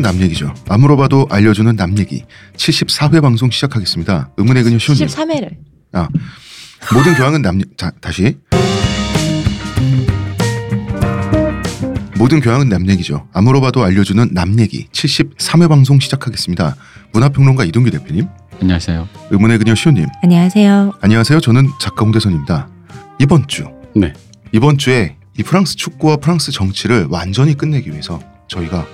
교양은 남 얘기죠. 안 물어봐도 알려주는 남 얘기. 74회 방송 시작하겠습니다. 의문의 그녀 시호님. 13회를. 아, 모든 교양은 남 자, 다시. 모든 교양은 남 얘기죠. 안 물어봐도 알려주는 남 얘기. 73회 방송 시작하겠습니다. 문화평론가 이동규 대표님. 안녕하세요. 의문의 그녀 시호님. 안녕하세요. 안녕하세요. 저는 작가 홍대선입니다. 이번 주. 네. 이번 주에 이 프랑스 축구와 프랑스 정치를 완전히 끝내기 위해서 저희가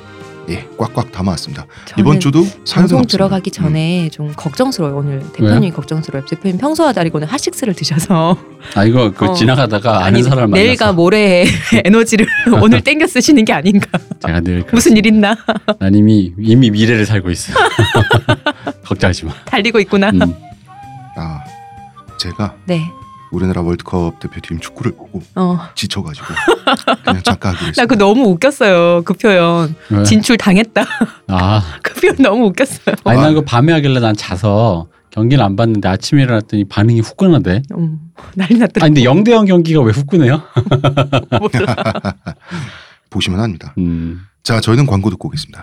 예 꽉꽉 담아왔습니다. 이번 주도 방송. 들어가기 전에 음. 좀 걱정스러워요. 오늘 대표님이 걱정스러워요. 대표님 평소와 다르고 오늘 하식스를 드셔서 아 이거 그 어. 지나가다가 아는 사람을 만나서 내일과 모레의 에너지를 오늘 땡겨 쓰시는 게 아닌가. 제가 늘 무슨 일 있나? 난 이미 이미 미래를 살고 있어. 걱정하지 마. 달리고 있구나. 음. 아 제가 네. 우리나라 월드컵 대표팀 축구를 보고 어. 지쳐가지고 그냥 잠깐 하기로 나 했습니다. 그거 너무 웃겼어요. 그 표현. 왜? 진출 당했다. 아 그 표현 너무 웃겼어요. 아니 난그 밤에 하길래 난 자서 경기를 안 봤는데 아침에 일어났더니 반응이 후끈하대. 음, 난리 났더라. 아니 근데 0대 0 경기가 왜 후끈해요? 보시면 합니다. 음. 자 저희는 광고 듣고 오겠습니다.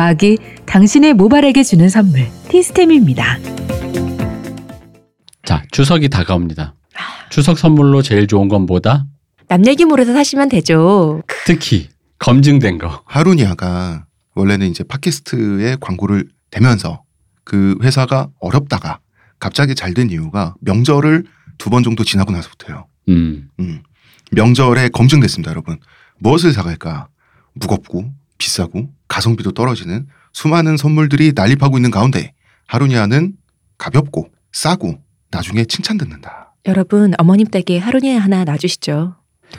과학이 당신의 모발에게 주는 선물 티스템입니다. 자 추석이 다가옵니다. 추석 선물로 제일 좋은 건 뭐다? 남 얘기몰에서 사시면 되죠. 특히 검증된 거. 하루니아가 원래는 이제 팟캐스트에 광고를 대면서 그 회사가 어렵다가 갑자기 잘 된 이유가 명절을 두 번 정도 지나고 나서부터요. 음. 음. 명절에 검증됐습니다, 여러분. 무엇을 사갈까? 무겁고 비싸고 가성비도 떨어지는 수많은 선물들이 난립하고 있는 가운데 하루니아는 가볍고 싸고 나중에 칭찬 듣는다. 여러분 어머님 댁에 하루니에 하나 놔주시죠.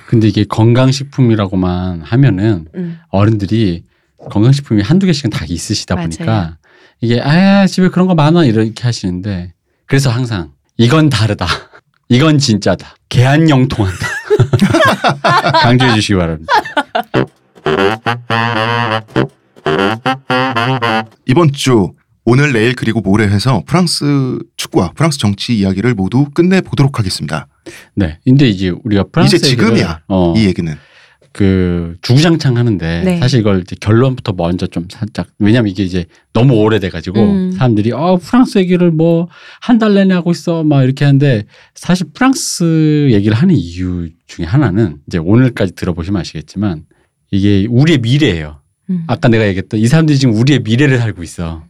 근데 이게 건강식품이라고만 하면은 음. 어른들이 건강식품이 한두 개씩은 다 있으시다 맞아요. 보니까 이게 아 집에 그런 거 많아 이렇게 하시는데 그래서 항상 이건 다르다. 이건 진짜다. 개안영통한다. 강조해 주시기 바랍니다. 이번 주 오늘 내일 그리고 모레 해서 프랑스 축구와 프랑스 정치 이야기를 모두 끝내 보도록 하겠습니다. 네. 근데 이제 우리가 프랑스 이제 지금이야. 어, 이 얘기는 그 주구장창 하는데 네. 사실 이걸 이제 결론부터 먼저 좀 살짝 왜냐면 이게 이제 너무 오래돼 가지고 음. 사람들이 어 프랑스 얘기를 뭐 한 달 내내 하고 있어 막 이렇게 하는데 사실 프랑스 얘기를 하는 이유 중에 하나는 이제 오늘까지 들어보시면 아시겠지만 이게 우리의 미래예요. 음. 아까 내가 얘기했던 이 사람들이 지금 우리의 미래를 살고 있어.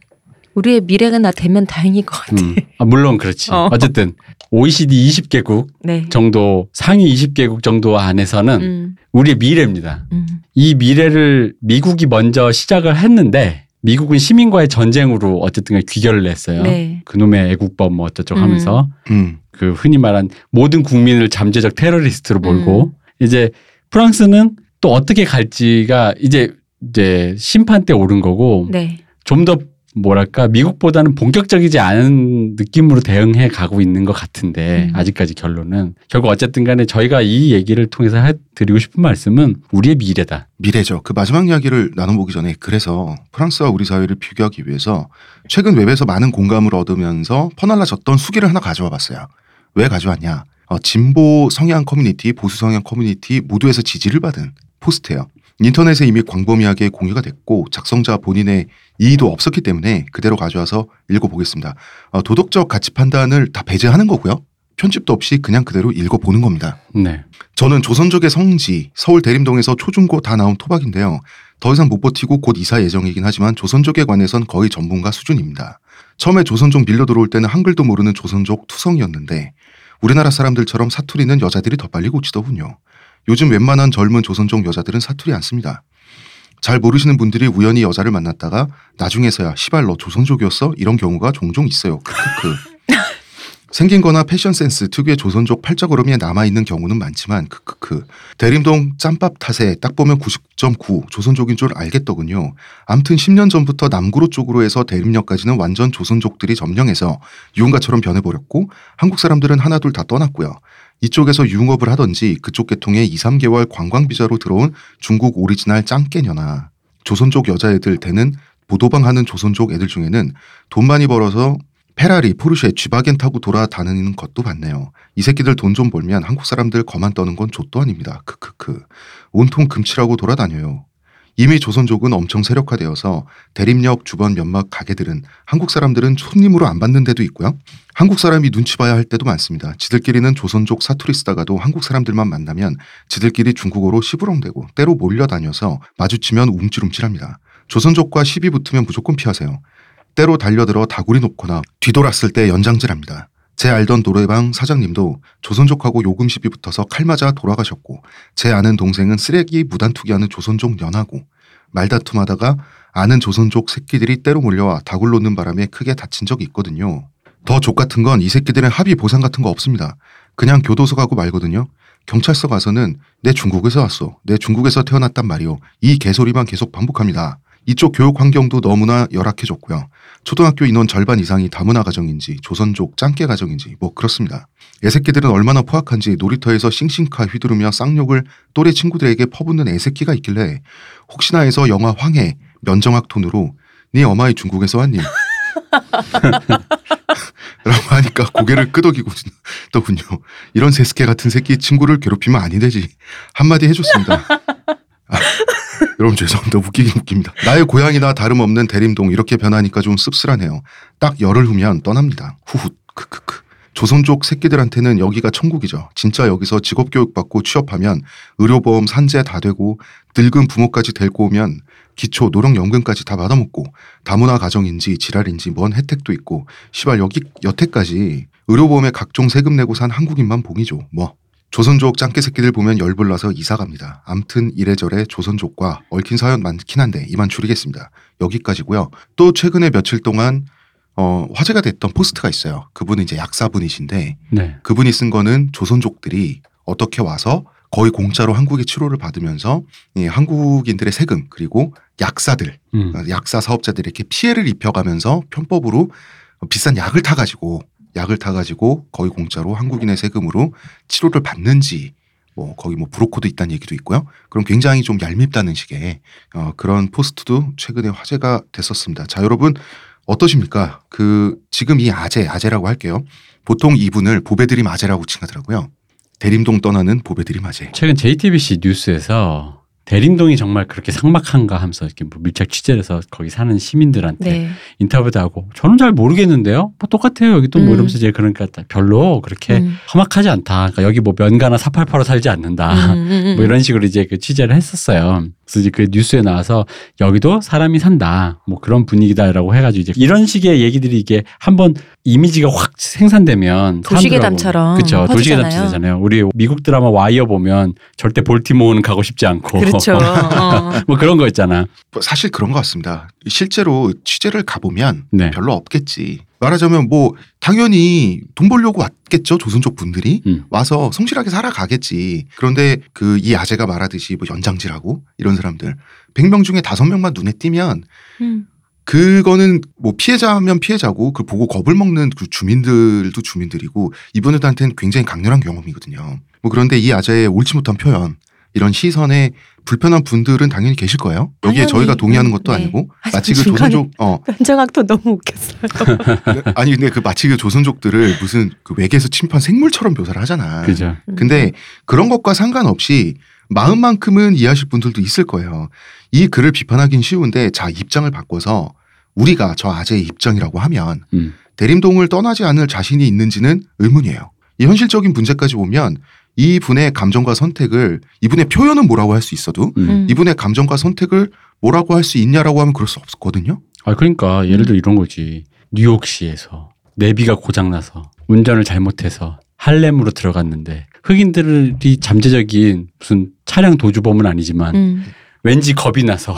우리의 미래가 나 되면 다행일 것 같아. 음. 아, 물론 그렇지. 어. 어. 쨌든 OECD 20개국 네. 정도 상위 20개국 정도 안에서는 음, 우리의 미래입니다. 음. 이 미래를 미국이 먼저 시작을 했는데 미국은 시민과의 전쟁으로 어쨌든 귀결을 냈어요. 네. 그놈의 애국법 뭐 어쩌고 음. 하면서 음, 그 흔히 말한 모든 국민을 잠재적 테러리스트로 몰고 음. 이제 프랑스는 또 어떻게 갈지가 이제 이제 심판대 오른 거고 네. 좀더 뭐랄까 미국보다는 본격적이지 않은 느낌으로 대응해 가고 있는 것 같은데 음. 아직까지 결론은 결국 어쨌든 간에 저희가 이 얘기를 통해서 해 드리고 싶은 말씀은 우리의 미래다. 미래죠. 그 마지막 이야기를 나눠보기 전에 그래서 프랑스와 우리 사회를 비교하기 위해서 최근 웹에서 많은 공감을 얻으면서 퍼날라졌던 수기를 하나 가져와 봤어요. 왜 가져왔냐? 어, 진보 성향 커뮤니티, 보수 성향 커뮤니티 모두에서 지지를 받은 포스트예요. 인터넷에 이미 광범위하게 공유가 됐고 작성자 본인의 이의도 없었기 때문에 그대로 가져와서 읽어보겠습니다. 어, 도덕적 가치 판단을 다 배제하는 거고요. 편집도 없이 그냥 그대로 읽어보는 겁니다. 네. 저는 조선족의 성지 서울 대림동에서 초중고 다 나온 토박인데요. 더 이상 못 버티고 곧 이사 예정이긴 하지만 조선족에 관해선 거의 전문가 수준입니다. 처음에 조선족 밀려 들어올 때는 한글도 모르는 조선족 투성이었는데 우리나라 사람들처럼 사투리는 여자들이 더 빨리 고치더군요. 요즘 웬만한 젊은 조선족 여자들은 사투리 안 씁니다. 잘 모르시는 분들이 우연히 여자를 만났다가 나중에서야 시발 너 조선족이었어? 이런 경우가 종종 있어요. 크크크. 생긴 거나 패션 센스 특유의 조선족 팔자걸음이 남아있는 경우는 많지만 크크크 대림동 짬밥 탓에 딱 보면 90.9 조선족인 줄 알겠더군요. 암튼 10년 전부터 남구로 쪽으로 해서 대림역까지는 완전 조선족들이 점령해서 유흥가처럼 변해버렸고 한국 사람들은 하나둘 다 떠났고요. 이쪽에서 유흥업을 하던지 그쪽 계통에 2, 3개월 관광비자로 들어온 중국 오리지널 짱깨녀나 조선족 여자애들 대는 보도방 하는 조선족 애들 중에는 돈 많이 벌어서 페라리, 포르쉐, 쥐바겐 타고 돌아다니는 것도 봤네요. 이 새끼들 돈 좀 벌면 한국 사람들 거만 떠는 건 좆도 아닙니다. 크크크. 온통 금치라고 돌아다녀요. 이미 조선족은 엄청 세력화되어서 대림역 주변 몇몇 가게들은 한국 사람들은 손님으로 안 받는 데도 있고요. 한국 사람이 눈치 봐야 할 때도 많습니다. 지들끼리는 조선족 사투리 쓰다가도 한국 사람들만 만나면 지들끼리 중국어로 시부렁대고 때로 몰려다녀서 마주치면 움찔움찔합니다. 조선족과 시비 붙으면 무조건 피하세요. 때로 달려들어 다구리 놓거나 뒤돌았을 때 연장질합니다. 제 알던 노래방 사장님도 조선족하고 요금 시비 붙어서 칼 맞아 돌아가셨고 제 아는 동생은 쓰레기 무단 투기하는 조선족 연하고 말다툼하다가 아는 조선족 새끼들이 때로 몰려와 다굴 놓는 바람에 크게 다친 적이 있거든요. 더 족 같은 건 이 새끼들은 합의 보상 같은 거 없습니다. 그냥 교도소 가고 말거든요. 경찰서 가서는 내 중국에서 왔어. 내 중국에서 태어났단 말이오. 이 개소리만 계속 반복합니다. 이쪽 교육 환경도 너무나 열악해졌고요. 초등학교 인원 절반 이상이 다문화 가정인지 조선족 짱깨 가정인지 뭐 그렇습니다. 애새끼들은 얼마나 포악한지 놀이터에서 싱싱카 휘두르며 쌍욕을 또래 친구들에게 퍼붓는 애새끼가 있길래 혹시나 해서 영화 황해 면정학 톤으로 네 어마이 중국에서 왔니? 라고 하니까 고개를 끄덕이고 더군요. 이런 세스케 같은 새끼 친구를 괴롭히면 아니 되지. 한마디 해줬습니다. 아, 여러분 죄송합니다. 웃기긴 웃깁니다. 나의 고향이나 다름없는 대림동 이렇게 변하니까 좀 씁쓸하네요. 딱 열흘 후면 떠납니다. 후훗 크크크. 조선 족 새끼들한테는 여기가 천국이죠. 진짜 여기서 직업 교육 받고 취업하면 의료보험 산재 다 되고 늙은 부모까지 데리고 오면 기초 노령연금까지 다 받아먹고 다문화 가정인지 지랄인지 뭔 혜택도 있고 시발 여기 여태까지 의료보험에 각종 세금 내고 산 한국인만 봉이죠. 뭐 조선족 짱깨 새끼들 보면 열불나서 이사 갑니다. 암튼 이래저래 조선족과 얽힌 사연 많긴 한데 이만 줄이겠습니다. 여기까지고요. 또 최근에 며칠 동안 어, 화제가 됐던 포스트가 있어요. 그분은 이제 약사분이신데 네. 그분이 쓴 거는 조선족들이 어떻게 와서 거의 공짜로 한국의 치료를 받으면서 이 한국인들의 세금 그리고 약사들, 음. 약사 사업자들이 이렇게 피해를 입혀가면서 편법으로 비싼 약을 타가지고 약을 타가지고 거의 공짜로 한국인의 세금으로 치료를 받는지 뭐 거기 뭐 브로커도 있다는 얘기도 있고요. 그럼 굉장히 좀 얄밉다는 식의 어, 그런 포스트도 최근에 화제가 됐었습니다. 자 여러분 어떠십니까? 그 지금 이 아재 아재라고 할게요. 보통 이분을 보배드림 아재라고 칭하더라고요. 대림동 떠나는 보배드림 아재. 최근 JTBC 뉴스에서 대림동이 정말 그렇게 삭막한가 하면서 이렇게 뭐 밀착 취재를 해서 거기 사는 시민들한테 네. 인터뷰도 하고 저는 잘 모르겠는데요. 뭐 똑같아요. 여기 또뭐 음. 이러면서 이제 그러니까 별로 그렇게 음. 험악하지 않다. 그러니까 여기 뭐 면가나 사팔파로 살지 않는다. 음, 음, 음. 뭐 이런 식으로 이제 그 취재를 했었어요. 그래서 이제 그 뉴스에 나와서 여기도 사람이 산다. 뭐 그런 분위기다라고 해가지고 이제 이런 식의 얘기들이 이게 한번 이미지가 확 생산되면 도시계담처럼 그렇죠. 도시계담. 되잖아요. 우리 미국 드라마 와이어 보면 절대 볼티모어는 가고 싶지 않고 그렇죠. 어. 뭐 그런 거 있잖아. 뭐 사실 그런 것 같습니다. 실제로 취재를 가보면 네. 별로 없겠지. 말하자면 뭐 당연히 돈 벌려고 왔겠죠 조선 족 분들이 음. 와서 성실하게 살아가겠지. 그런데 그 이 아재가 말하듯이 뭐 연장질하고 이런 사람들 100명 중에 5명만 눈에 띄면 음. 그거는 뭐 피해자면 피해자고 그 보고 겁을 먹는 그 주민들도 주민들이고 이분들한테는 굉장히 강렬한 경험이거든요. 뭐 그런데 이 아재의 옳지 못한 표현 이런 시선에 불편한 분들은 당연히 계실 거예요. 여기에 당연히. 저희가 동의하는 것도 네. 아니고 하지만 마치 그 조선족 어 현장학도 너무 웃겼어요. 아니 근데 그 마치 그 조선족들을 무슨 그 외계에서 침판 생물처럼 묘사를 하잖아. 그죠. 근데 그런 것과 상관없이 마음만큼은 이해하실 분들도 있을 거예요. 이 글을 비판하긴 쉬운데 자 입장을 바꿔서 우리가 저 아재의 입장이라고 하면 음. 대림동을 떠나지 않을 자신이 있는지는 의문이에요. 이 현실적인 문제까지 보면 이분의 감정과 선택을 이분의 표현은 뭐라고 할 수 있어도 음. 음. 이분의 감정과 선택을 뭐라고 할 수 있냐라고 하면 그럴 수 없거든요. 아 그러니까 예를 들어 이런 거지. 뉴욕시에서 내비가 고장나서 운전을 잘못해서 할렘으로 들어갔는데 흑인들이 잠재적인 무슨 차량 도주범은 아니지만 음. 왠지 겁이 나서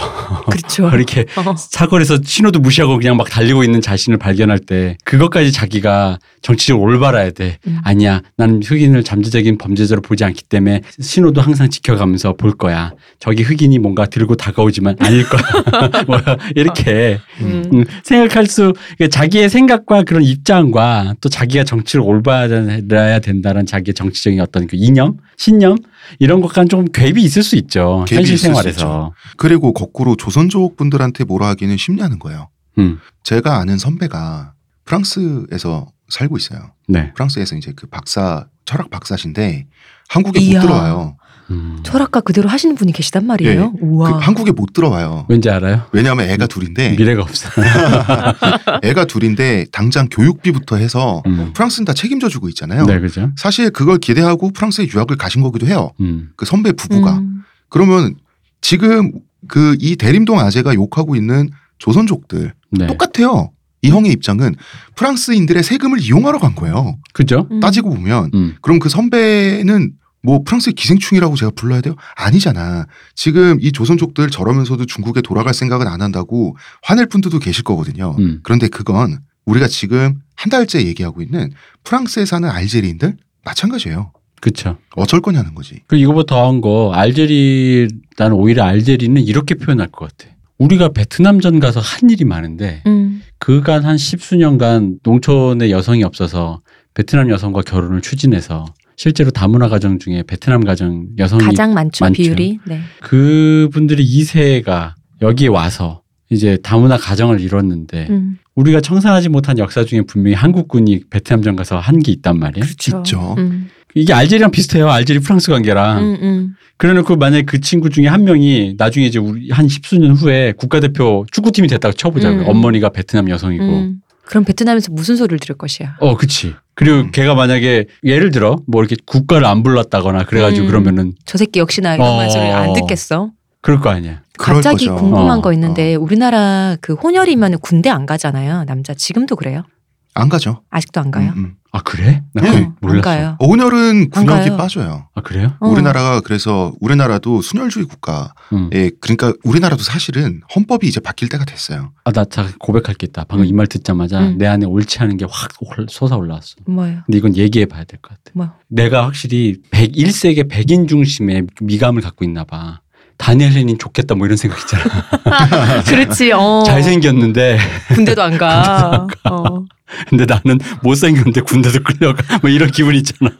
그렇죠. 이렇게 어. 사거리에서 신호도 무시하고 그냥 막 달리고 있는 자신을 발견할 때 그것까지 자기가 정치적으로 올바라야 돼. 음. 아니야. 나는 흑인을 잠재적인 범죄자로 보지 않기 때문에 신호도 항상 지켜가면서 볼 거야. 저기 흑인이 뭔가 들고 다가오지만 아닐 거야. 뭐 이렇게 음. 음, 생각할 수 그러니까 자기의 생각과 그런 입장과 또 자기가 정치를 올바라야 된다는 자기의 정치적인 어떤 그 이념, 신념 이런 것과는 좀 갭이 있을 수 있죠. 현실 생활에서. 그리고 거꾸로 조선족 분들한테 뭐라 하기는 쉽냐는 거예요. 음. 제가 아는 선배가 프랑스에서 살고 있어요. 네. 프랑스에서 이제 그 박사 철학 박사신데 한국에 이야. 못 들어와요. 음. 철학과 그대로 하시는 분이 계시단 말이에요. 그 우와. 한국에 못 들어와요. 왠지 알아요? 왜냐하면 애가 둘인데 미래가 없어. 애가 둘인데 당장 교육비부터 해서 음. 프랑스는 다 책임져 주고 있잖아요. 네, 그죠? 사실 그걸 기대하고 프랑스에 유학을 가신 거기도 해요. 음. 그 선배 부부가. 음. 그러면 지금 그 이 대림동 아재가 욕하고 있는 조선족들 네. 똑같아요. 이 형의 입장은 프랑스인들의 세금을 이용하러 간 거예요. 그죠? 음. 따지고 보면 음. 그럼 그 선배는 뭐 프랑스의 기생충이라고 제가 불러야 돼요? 아니잖아. 지금 이 조선족들 저러면서도 중국에 돌아갈 생각은 안 한다고 화낼 분들도 계실 거거든요. 음. 그런데 그건 우리가 지금 한 달째 얘기하고 있는 프랑스에 사는 알제리인들 마찬가지예요. 그쵸. 어쩔 거냐는 거지. 그 이거보다 더한 거 알제리 나는 오히려 알제리는 이렇게 표현할 것 같아. 우리가 베트남전 가서 한 일이 많은데 음. 그간 한 십수년간 농촌에 여성이 없어서 베트남 여성과 결혼을 추진해서 실제로 다문화 가정 중에 베트남 가정 여성이 가장 많죠, 많죠. 비율이. 네. 그분들이 2세가 여기에 와서 이제 다문화 가정을 이뤘는데 음. 우리가 청산하지 못한 역사 중에 분명히 한국군이 베트남전 가서 한 게 있단 말이에요. 그렇죠. 음. 이게 알제리랑 비슷해요. 알제리 프랑스 관계랑. 음, 음. 그래놓고 만약에 그 친구 중에 한 명이 나중에 이제 우리 한 십수년 후에 국가대표 축구팀이 됐다고 쳐보자고요. 음. 어머니가 베트남 여성이고. 음. 그럼 베트남에서 무슨 소리를 들을 것이야. 어, 그치. 그리고 음. 걔가 만약에 예를 들어 뭐 이렇게 국가를 안 불렀다거나 그래가지고 음. 그러면은 저 새끼 역시나 이런 어. 말소리 안 듣겠어. 그럴 거 아니야. 갑자기. 궁금한 어. 거 있는데 우리나라 그 혼혈이면 군대 안 가잖아요. 남자 지금도 그래요? 안 가죠. 아직도 안 가요? 음, 음. 아, 그래? 나 네. 그걸 어, 안 몰랐어. 가요. 온열은 군역이 가요. 빠져요. 아, 그래요? 어. 우리나라가 그래서 우리나라도 순혈주의 국가에 응. 그러니까 우리나라도 사실은 헌법이 이제 바뀔 때가 됐어요. 아, 나 잠깐 고백할 게 있다. 방금 음. 이말 듣자마자 음. 내 안에 옳지 않은 게 확 솟아 올라왔어. 뭐예요? 근데 이건 얘기해 봐야 될 것 같아. 뭐요? 내가 확실히 101세기 백인 중심의 미감을 갖고 있나 봐. 다니엘 렌인 좋겠다 뭐 이런 생각 있잖아. 그렇지. 어. 잘생겼는데 군대도 안 가. 어. 근데 나는 못생겼는데 군대도 끌려가 뭐 이런 기분 있잖아.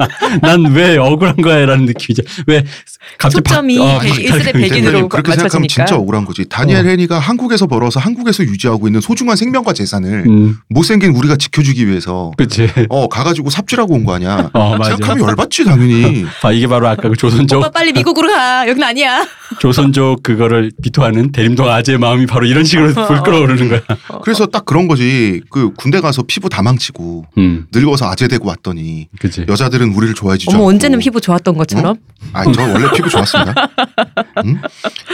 난 왜 억울한 거야 라는 느낌이죠. 왜 갑자기 초점이 박- 어, 백- 갑자기 일세대 대표님, 백인으로 그렇게 생각하면. 진짜 억울한 거지. 다니엘 어. 헤니가 한국에서 벌어서 한국에서 유지하고 있는 소중한 생명과 재산을 음, 못생긴 우리가 지켜주기 위해서 그치. 어 가가지고 삽질하고 온 거 아니야. 어, 맞아. 생각하면 열받지 당연히. 아, 이게 바로 아까 그 조선족, 오빠 빨리 미국으로 가. 여긴 아니야. 조선족 그거를 비토하는 대림동 아재의 마음이 바로 이런 식으로 불 끓어오르는 거야. 그래서 딱 그런 거지. 그 군대 가서 피부 다 망치고 음, 늙어서 아재 되고 왔더니 그치. 여자들은 우리를 좋아해주지 어머 않고. 언제는 피부 좋았던 것처럼. 아니 저 원래 피부 좋았습니다. 응?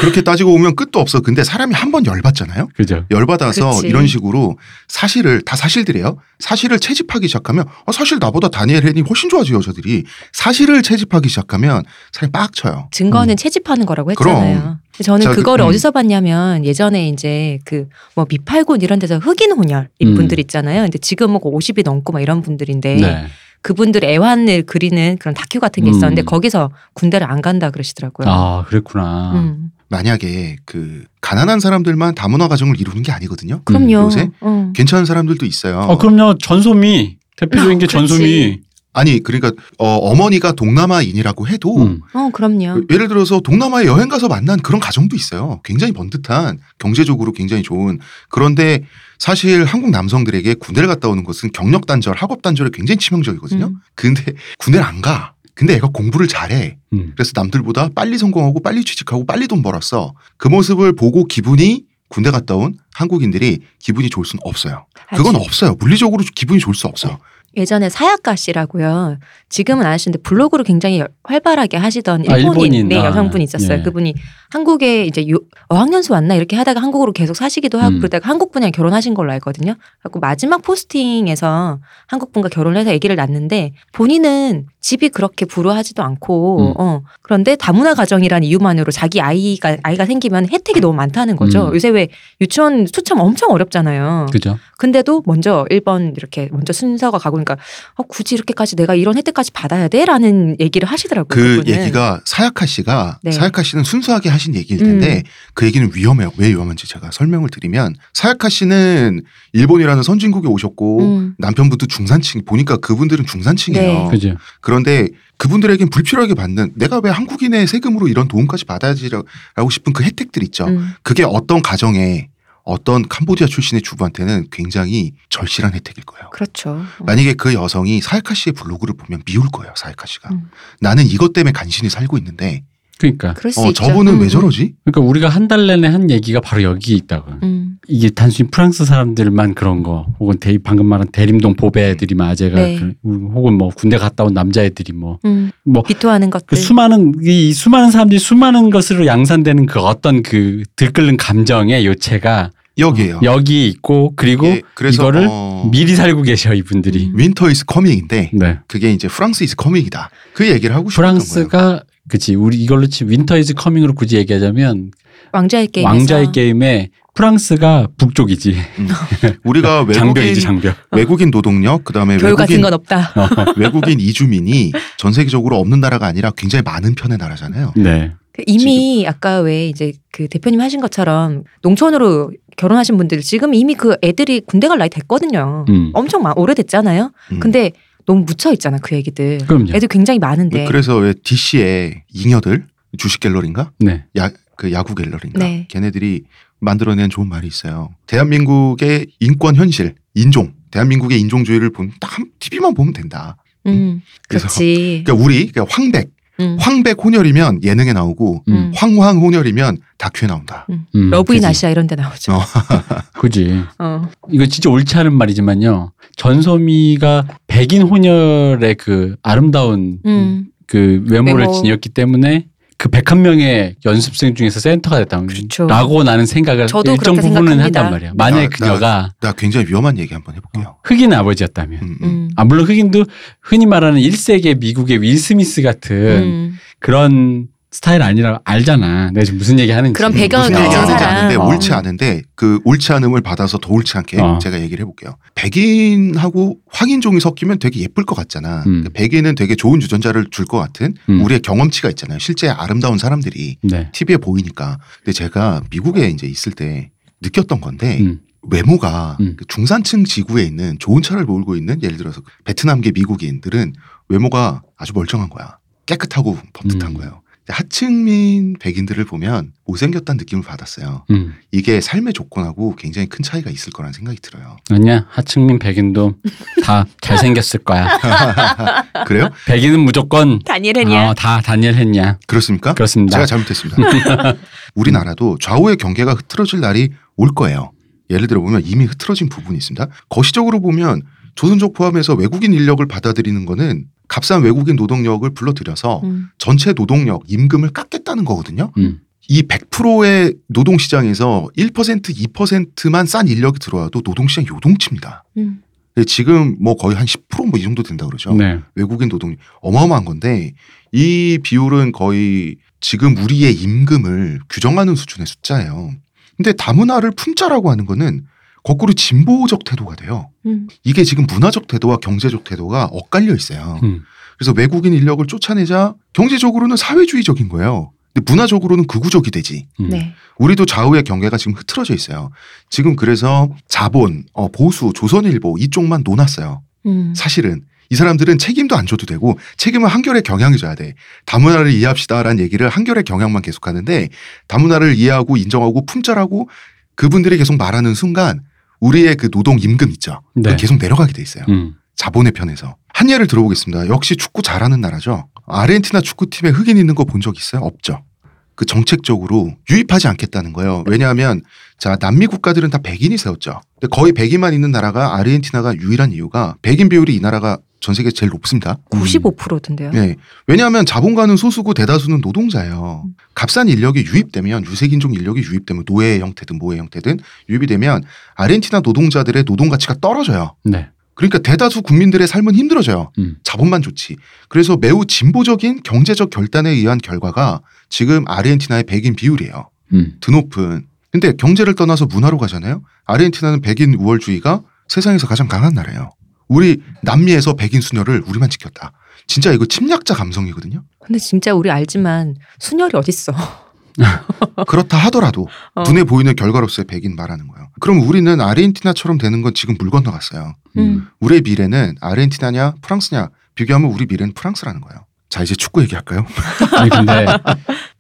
그렇게 따지고 보면 끝도 없어. 근데 사람이 한 번 열받잖아요. 그죠. 열받아서 그치. 이런 식으로 사실을 다 사실들이에요. 사실을 채집하기 시작하면 어, 사실 나보다 다니엘 헨이 훨씬 좋아지 여자들이 사실을 채집하기 시작하면 사람이 빡쳐요. 증거는 채집하는 거라고 했잖아요. 그럼. 저는 자, 그- 그거를 음. 어디서 봤냐면 예전에 이제 그 뭐 미팔군 이런 데서 흑인 혼혈 인 음. 분들 있잖아요. 근데 지금 뭐 50이 넘고 막 이런 분들인데 네. 그분들 애환을 그리는 그런 다큐 같은 게 음. 있었는데 거기서 군대를 안 간다 그러시더라고요. 아, 그랬구나. 음. 만약에 그 가난한 사람들만 다문화 가정을 이루는 게 아니거든요. 그럼요. 요새? 어. 괜찮은 사람들도 있어요. 어, 그럼요. 전소미. 대표적인 게 아. 전소미. 아니 그러니까 어머니가 동남아인이라고 해도 음. 어, 그럼요. 예를 들어서 동남아에 여행 가서 만난 그런 가정도 있어요. 굉장히 번듯한 경제적으로 굉장히 좋은 그런데 사실 한국 남성들에게 군대를 갔다 오는 것은 경력 단절, 학업 단절에 굉장히 치명적이거든요. 음. 근데 군대를 안 가. 근데 애가 공부를 잘해. 음. 그래서 남들보다 빨리 성공하고 빨리 취직하고 빨리 돈 벌었어. 그 모습을 보고 기분이 군대 갔다 온 한국인들이 기분이 좋을 수는 없어요. 그건 아주 없어요. 물리적으로 기분이 좋을 수 없어. 예전에 사야카 씨라고요. 지금은 안 하시는데 블로그를 굉장히 활발하게 하시던 아, 일본인. 네, 아, 여성분이 있었어요. 예. 그분이 한국에 이제 요- 어학연수 왔나 이렇게 하다가 한국으로 계속 사시기도 하고 음. 그러다가 한국 분이랑 결혼하신 걸로 알거든요. 그래고 마지막 포스팅에서 한국 분과 결혼을 해서 아기를 낳는데 본인은 집이 그렇게 불우하지도 않고 음. 어 그런데 다문화 가정이라는 이유만으로 자기 아이가 아이가 생기면 혜택이 너무 많다는 거죠. 음. 요새 왜 유치원 추첨 엄청 어렵잖아요. 그죠? 근데도 먼저 1번 이렇게 먼저 순서가 가고 그러니까 어, 굳이 이렇게까지 내가 이런 혜택까지 받아야 돼라는 얘기를 하시더라고요. 그 그분은. 얘기가 사야카 씨가 네. 사야카 씨는 순수하게 하신 얘기일 텐데 그 얘기는 위험해요. 왜 위험한지 제가 설명을 드리면 사야카 씨는 일본이라는 선진국에 오셨고 음. 남편분도 중산층 보니까 그분들은 중산층이에요. 네. 그죠? 그런데 그분들에겐 불필요하게 받는 내가 왜 한국인의 세금으로 이런 도움까지 받아야지라고 싶은 그 혜택들 있죠. 음. 그게 어떤 가정에 어떤 캄보디아 출신의 주부한테는 굉장히 절실한 혜택일 거예요. 그렇죠. 어. 만약에 그 여성이 사야카 씨의 블로그를 보면 미울 거예요. 사야카 씨가. 음. 나는 이것 때문에 간신히 살고 있는데 그러니까 그럴 수 어, 있죠. 저분은 음, 왜 저러지? 그러니까 우리가 한 달 내내 한 얘기가 바로 여기에 있다고. 음. 이게 단순히 프랑스 사람들만 그런 거 혹은 대, 방금 말한 대림동 보배들이만 아재가 네. 그- 혹은 뭐 군대 갔다 온 남자 애들이 뭐 음. 뭐 비토하는 것들. 그 수많은 이 수많은 사람들이 수많은 것으로 양산되는 그 어떤 그 들끓는 감정의 요체가 여기에요. 여기에 있고 그리고 그래서 이거를 어, 미리 살고 계셔 이분들이. 음. Winter is coming인데 네. 그게 이제 프랑스 is coming이다. 그 얘기를 하고 싶었던 거예요. 프랑스가 그치 우리 이걸로 치 Winter is coming으로 굳이 얘기하자면 왕좌의 게임. 왕좌의 게임에 프랑스가 북쪽이지 음. 우리가 외국인 장벽이지 장벽. 외국인 노동력 그다음에 교육 같은 외국인 건 없다. 외국인 이주민이 전 세계적으로 없는 나라가 아니라 굉장히 많은 편의 나라잖아요. 네. 그 이미 아까 왜 이제 그 대표님 하신 것처럼 농촌으로 결혼하신 분들 지금 이미 그 애들이 군대 갈 나이 됐거든요. 음. 엄청 마- 오래됐잖아요. 음. 근데 너무 묻혀 있잖아 그 얘기들. 그럼요. 애들 굉장히 많은데. 그래서 왜 DC의 잉여들 주식 갤러리인가 네. 야 그 야구 갤러리인가 네. 걔네들이 만들어낸 좋은 말이 있어요. 대한민국의 인권 현실, 인종, 대한민국의 인종주의를 보면 딱 TV만 보면 된다. 음, 그래서 그렇지. 그러니까 우리 그러니까 황백, 음. 황백 혼혈이면 예능에 나오고 음. 황황 혼혈이면 다큐에 나온다. 음, 러브인 그지. 아시아 이런 데 나오죠. 어. 그지. 어. 이거 진짜 옳지 않은 말이지만요. 전소미가 백인 혼혈의 그 아름다운 음. 그 외모를 외모. 지녔기 때문에 그 101명의 연습생 중에서 센터가 됐다고 그렇죠. 라고 나는 생각을 저도 일정 그렇게 부분은 생각합니다. 한단 말이야. 만약에 나- 그녀가 나 굉장히 위험한 얘기 한번 해볼게요. 흑인 아버지였다면. 음, 음. 음. 아, 물론 흑인도 흔히 말하는 1세기 미국의 윌 스미스 같은 음. 그런 스타일 아니라 알잖아. 내가 지금 무슨 얘기 하는지. 그런 배경을 가진 사람. 아는데 어. 옳지 않은데 그 옳지 않음을 받아서 더 옳지 않게 어. 제가 얘기를 해볼게요. 백인하고 황인종이 섞이면 되게 예쁠 것 같잖아. 음. 백인은 되게 좋은 유전자를 줄 것 같은 음. 우리의 경험치가 있잖아요. 실제 아름다운 사람들이 네. TV에 보이니까. 근데 제가 미국에 이제 있을 때 느꼈던 건데 음. 외모가 음. 그 중산층 지구에 있는 좋은 차를 몰고 있는 예를 들어서 베트남계 미국인들은 외모가 아주 멀쩡한 거야. 깨끗하고 범듯한 음. 거예요. 하층민 백인들을 보면 못생겼다는 느낌을 받았어요. 음. 이게 삶의 조건하고 굉장히 큰 차이가 있을 거라는 생각이 들어요. 아니야. 하층민 백인도 다 잘생겼을 거야. 그래요? 백인은 무조건 다니엘 헨이야. 어, 다 다니엘 했냐. 그렇습니까? 그렇습니다. 제가 잘못했습니다. 우리나라도 좌우의 경계가 흐트러질 날이 올 거예요. 예를 들어 보면 이미 흐트러진 부분이 있습니다. 거시적으로 보면 조선족 포함해서 외국인 인력을 받아들이는 거는 값싼 외국인 노동력을 불러들여서 음. 전체 노동력 임금을 깎겠다는 거거든요. 음. 이 100%의 노동시장에서 1% 2%만 싼 인력이 들어와도 노동시장 요동칩니다. 음. 근데 지금 뭐 거의 한 10%뭐 이 정도 된다 그러죠. 네. 외국인 노동 어마어마한 건데 이 비율은 거의 지금 우리의 임금을 규정하는 수준의 숫자예요. 근데 다문화를 품자라고 하는 거는 거꾸로 진보적 태도가 돼요. 음. 이게 지금 문화적 태도와 경제적 태도가 엇갈려 있어요. 음. 그래서 외국인 인력을 쫓아내자 경제적으로는 사회주의적인 거예요. 근데 문화적으로는 극우적이 되지. 음. 네. 우리도 좌우의 경계가 지금 흐트러져 있어요. 지금 그래서 자본, 어, 보수, 조선일보 이쪽만 놓았어요. 음. 사실은 이 사람들은 책임도 안 줘도 되고 책임은 한결의 경향이 줘야 돼. 다문화를 이해합시다라는 얘기를 한결의 경향만 계속하는데 다문화를 이해하고 인정하고 품절하고 그분들이 계속 말하는 순간 우리의 그 노동 임금 있죠. 네. 계속 내려가게 돼 있어요. 음. 자본의 편에서 한 예를 들어보겠습니다. 역시 축구 잘하는 나라죠. 아르헨티나 축구팀에 흑인 있는 거 본 적 있어요? 없죠. 그 정책적으로 유입하지 않겠다는 거예요. 왜냐하면 자 남미 국가들은 다 백인이 세웠죠. 근데 거의 백인만 있는 나라가 아르헨티나가 유일한 이유가 백인 비율이 이 나라가 전 세계 제일 높습니다. 95%던데요. 네. 왜냐하면 자본가는 소수고 대다수는 노동자예요. 음. 값싼 인력이 유입되면 유색인종 인력이 유입되면 노예 형태든 뭐의 형태든 유입이 되면 아르헨티나 노동자들의 노동 가치가 떨어져요. 네. 그러니까 대다수 국민들의 삶은 힘들어져요. 음. 자본만 좋지. 그래서 매우 진보적인 경제적 결단에 의한 결과가 지금 아르헨티나의 백인 비율이에요. 음. 드높은. 근데 경제를 떠나서 문화로 가잖아요. 아르헨티나는 백인 우월주의가 세상에서 가장 강한 나라예요. 우리 남미에서 백인 수녀를 우리만 지켰다. 진짜 이거 침략자 감성이거든요. 근데 진짜 우리 알지만 순혈이 어딨어. 그렇다 하더라도 어. 눈에 보이는 결과로서의 백인 말하는 거예요. 그럼 우리는 아르헨티나처럼 되는 건 지금 물 건너갔어요. 음. 우리의 미래는 아르헨티나냐 프랑스냐 비교하면 우리 미래는 프랑스라는 거예요. 자 이제 축구 얘기할까요? 아니 근데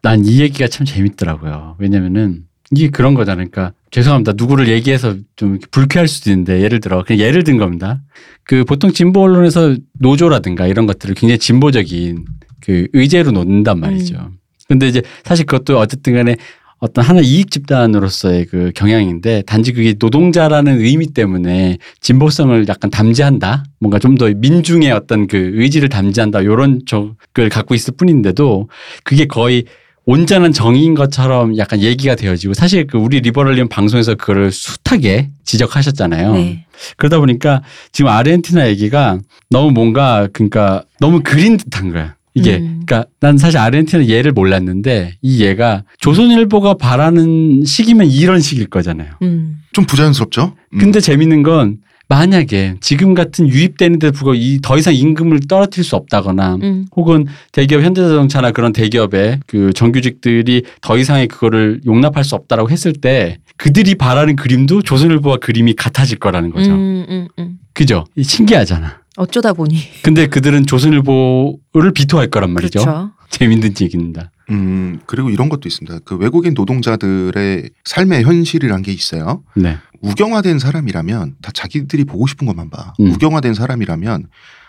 난 이 얘기가 참 재밌더라고요. 왜냐면은 이게 그런 거잖아요. 그러니까 죄송합니다. 누구를 얘기해서 좀 불쾌할 수도 있는데 예를 들어 그냥 예를 든 겁니다. 그 보통 진보 언론에서 노조라든가 이런 것들을 굉장히 진보적인 그 의제로 놓는단 말이죠. 근데 이제 사실 그것도 어쨌든 간에 어떤 하나 이익 집단으로서의 그 경향인데 단지 그게 노동자라는 의미 때문에 진보성을 약간 담지한다. 뭔가 좀 더 민중의 어떤 그 의지를 담지한다. 요런 적을 갖고 있을 뿐인데도 그게 거의 온전한 정의인 것처럼 약간 얘기가 되어지고 사실 그 우리 리버럴리언 방송에서 그거를 숱하게 지적하셨잖아요. 네. 그러다 보니까 지금 아르헨티나 얘기가 너무 뭔가 그러니까 너무 그린 듯한 거야. 이게 음. 그러니까 난 사실 아르헨티나 얘를 몰랐는데 이 얘가 조선일보가 바라는 시기면 이런 식일 거잖아요. 음. 좀 부자연스럽죠? 음. 근데 재밌는 건 만약에 지금 같은 유입되는데 불구하고 이 더 이상 임금을 떨어뜨릴 수 없다거나 음. 혹은 대기업 현대자동차나 그런 대기업의 그 정규직들이 더 이상의 그거를 용납할 수 없다라고 했을 때 그들이 바라는 그림도 조선일보와 그림이 같아질 거라는 거죠. 음, 음, 음. 그죠? 이 신기하잖아. 어쩌다 보니 근데 그들은 조선일보를 비토할 거란 말이죠. 그렇죠. 재밌는 얘기입니다. 음, 그리고 이런 것도 있습니다. 그 외국인 노동자들의 삶의 현실이란 게 있어요. 네. 우경화된 사람이라면 다 자기들이 보고 싶은 것만 봐. 음. 우경화된 사람이라면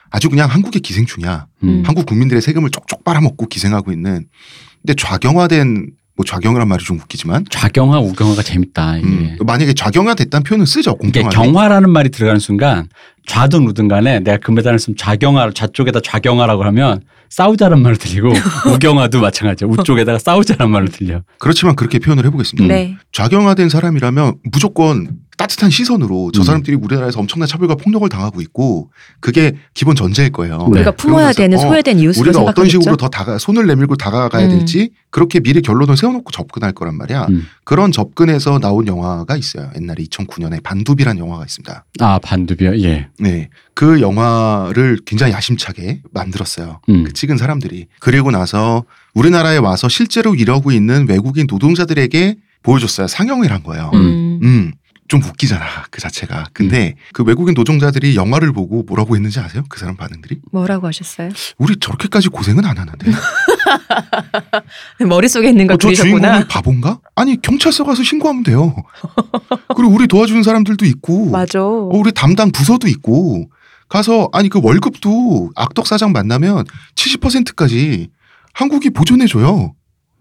아주 그냥 한국의 기생충이야. 음. 한국 국민들의 세금을 쪽쪽 빨아먹고 기생하고 있는. 근데 좌경화된 뭐 좌경이란 말이 좀 웃기지만 좌경화, 우경화가 재밌다. 이게. 음, 만약에 좌경화 됐다는 표현은 쓰죠 이게 공평하게. 경화라는 말이 들어가는 순간 좌든 우든 간에 내가 금메달을 쓰면 좌경화, 좌쪽에다 좌경화라고 하면 싸우자란 말로 들리고 우경화도 마찬가지야. 우쪽에다가 싸우자란 말로 들려. 그렇지만 그렇게 표현을 해보겠습니다. 네. 좌경화된 사람이라면 무조건 따뜻한 시선으로 저 음. 사람들이 우리나라에서 엄청난 차별과 폭력을 당하고 있고 그게 기본 전제일 거예요. 네. 우리가 품어야 되는 어, 소외된 이웃으로 우리가 생각하겠죠. 어떤 식으로 더 다가 손을 내밀고 다가가야 음. 될지 그렇게 미리 결론을 세워놓고 접근할 거란 말이야. 음. 그런 접근에서 나온 영화가 있어요. 옛날에 2009년에 반두비란 영화가 있습니다. 아 반두비요. 예. 네, 그 영화를 굉장히 야심차게 만들었어요. 음. 그 찍은 사람들이 그리고 나서 우리나라에 와서 실제로 일하고 있는 외국인 노동자들에게 보여줬어요. 상영을 한 거예요. 음. 음. 좀 웃기잖아 그 자체가. 근데 그 외국인 노동자들이 영화를 보고 뭐라고 했는지 아세요? 그 사람 반응들이 뭐라고 하셨어요? 우리 저렇게까지 고생은 안 하는데. 머릿속에 있는 걸 어, 저 그리셨구나. 주인공이 바본가? 아니 경찰서 가서 신고하면 돼요. 그리고 우리 도와주는 사람들도 있고, 맞아. 어, 우리 담당 부서도 있고 가서 아니 그 월급도 악덕 사장 만나면 70%까지 한국이 보존해줘요.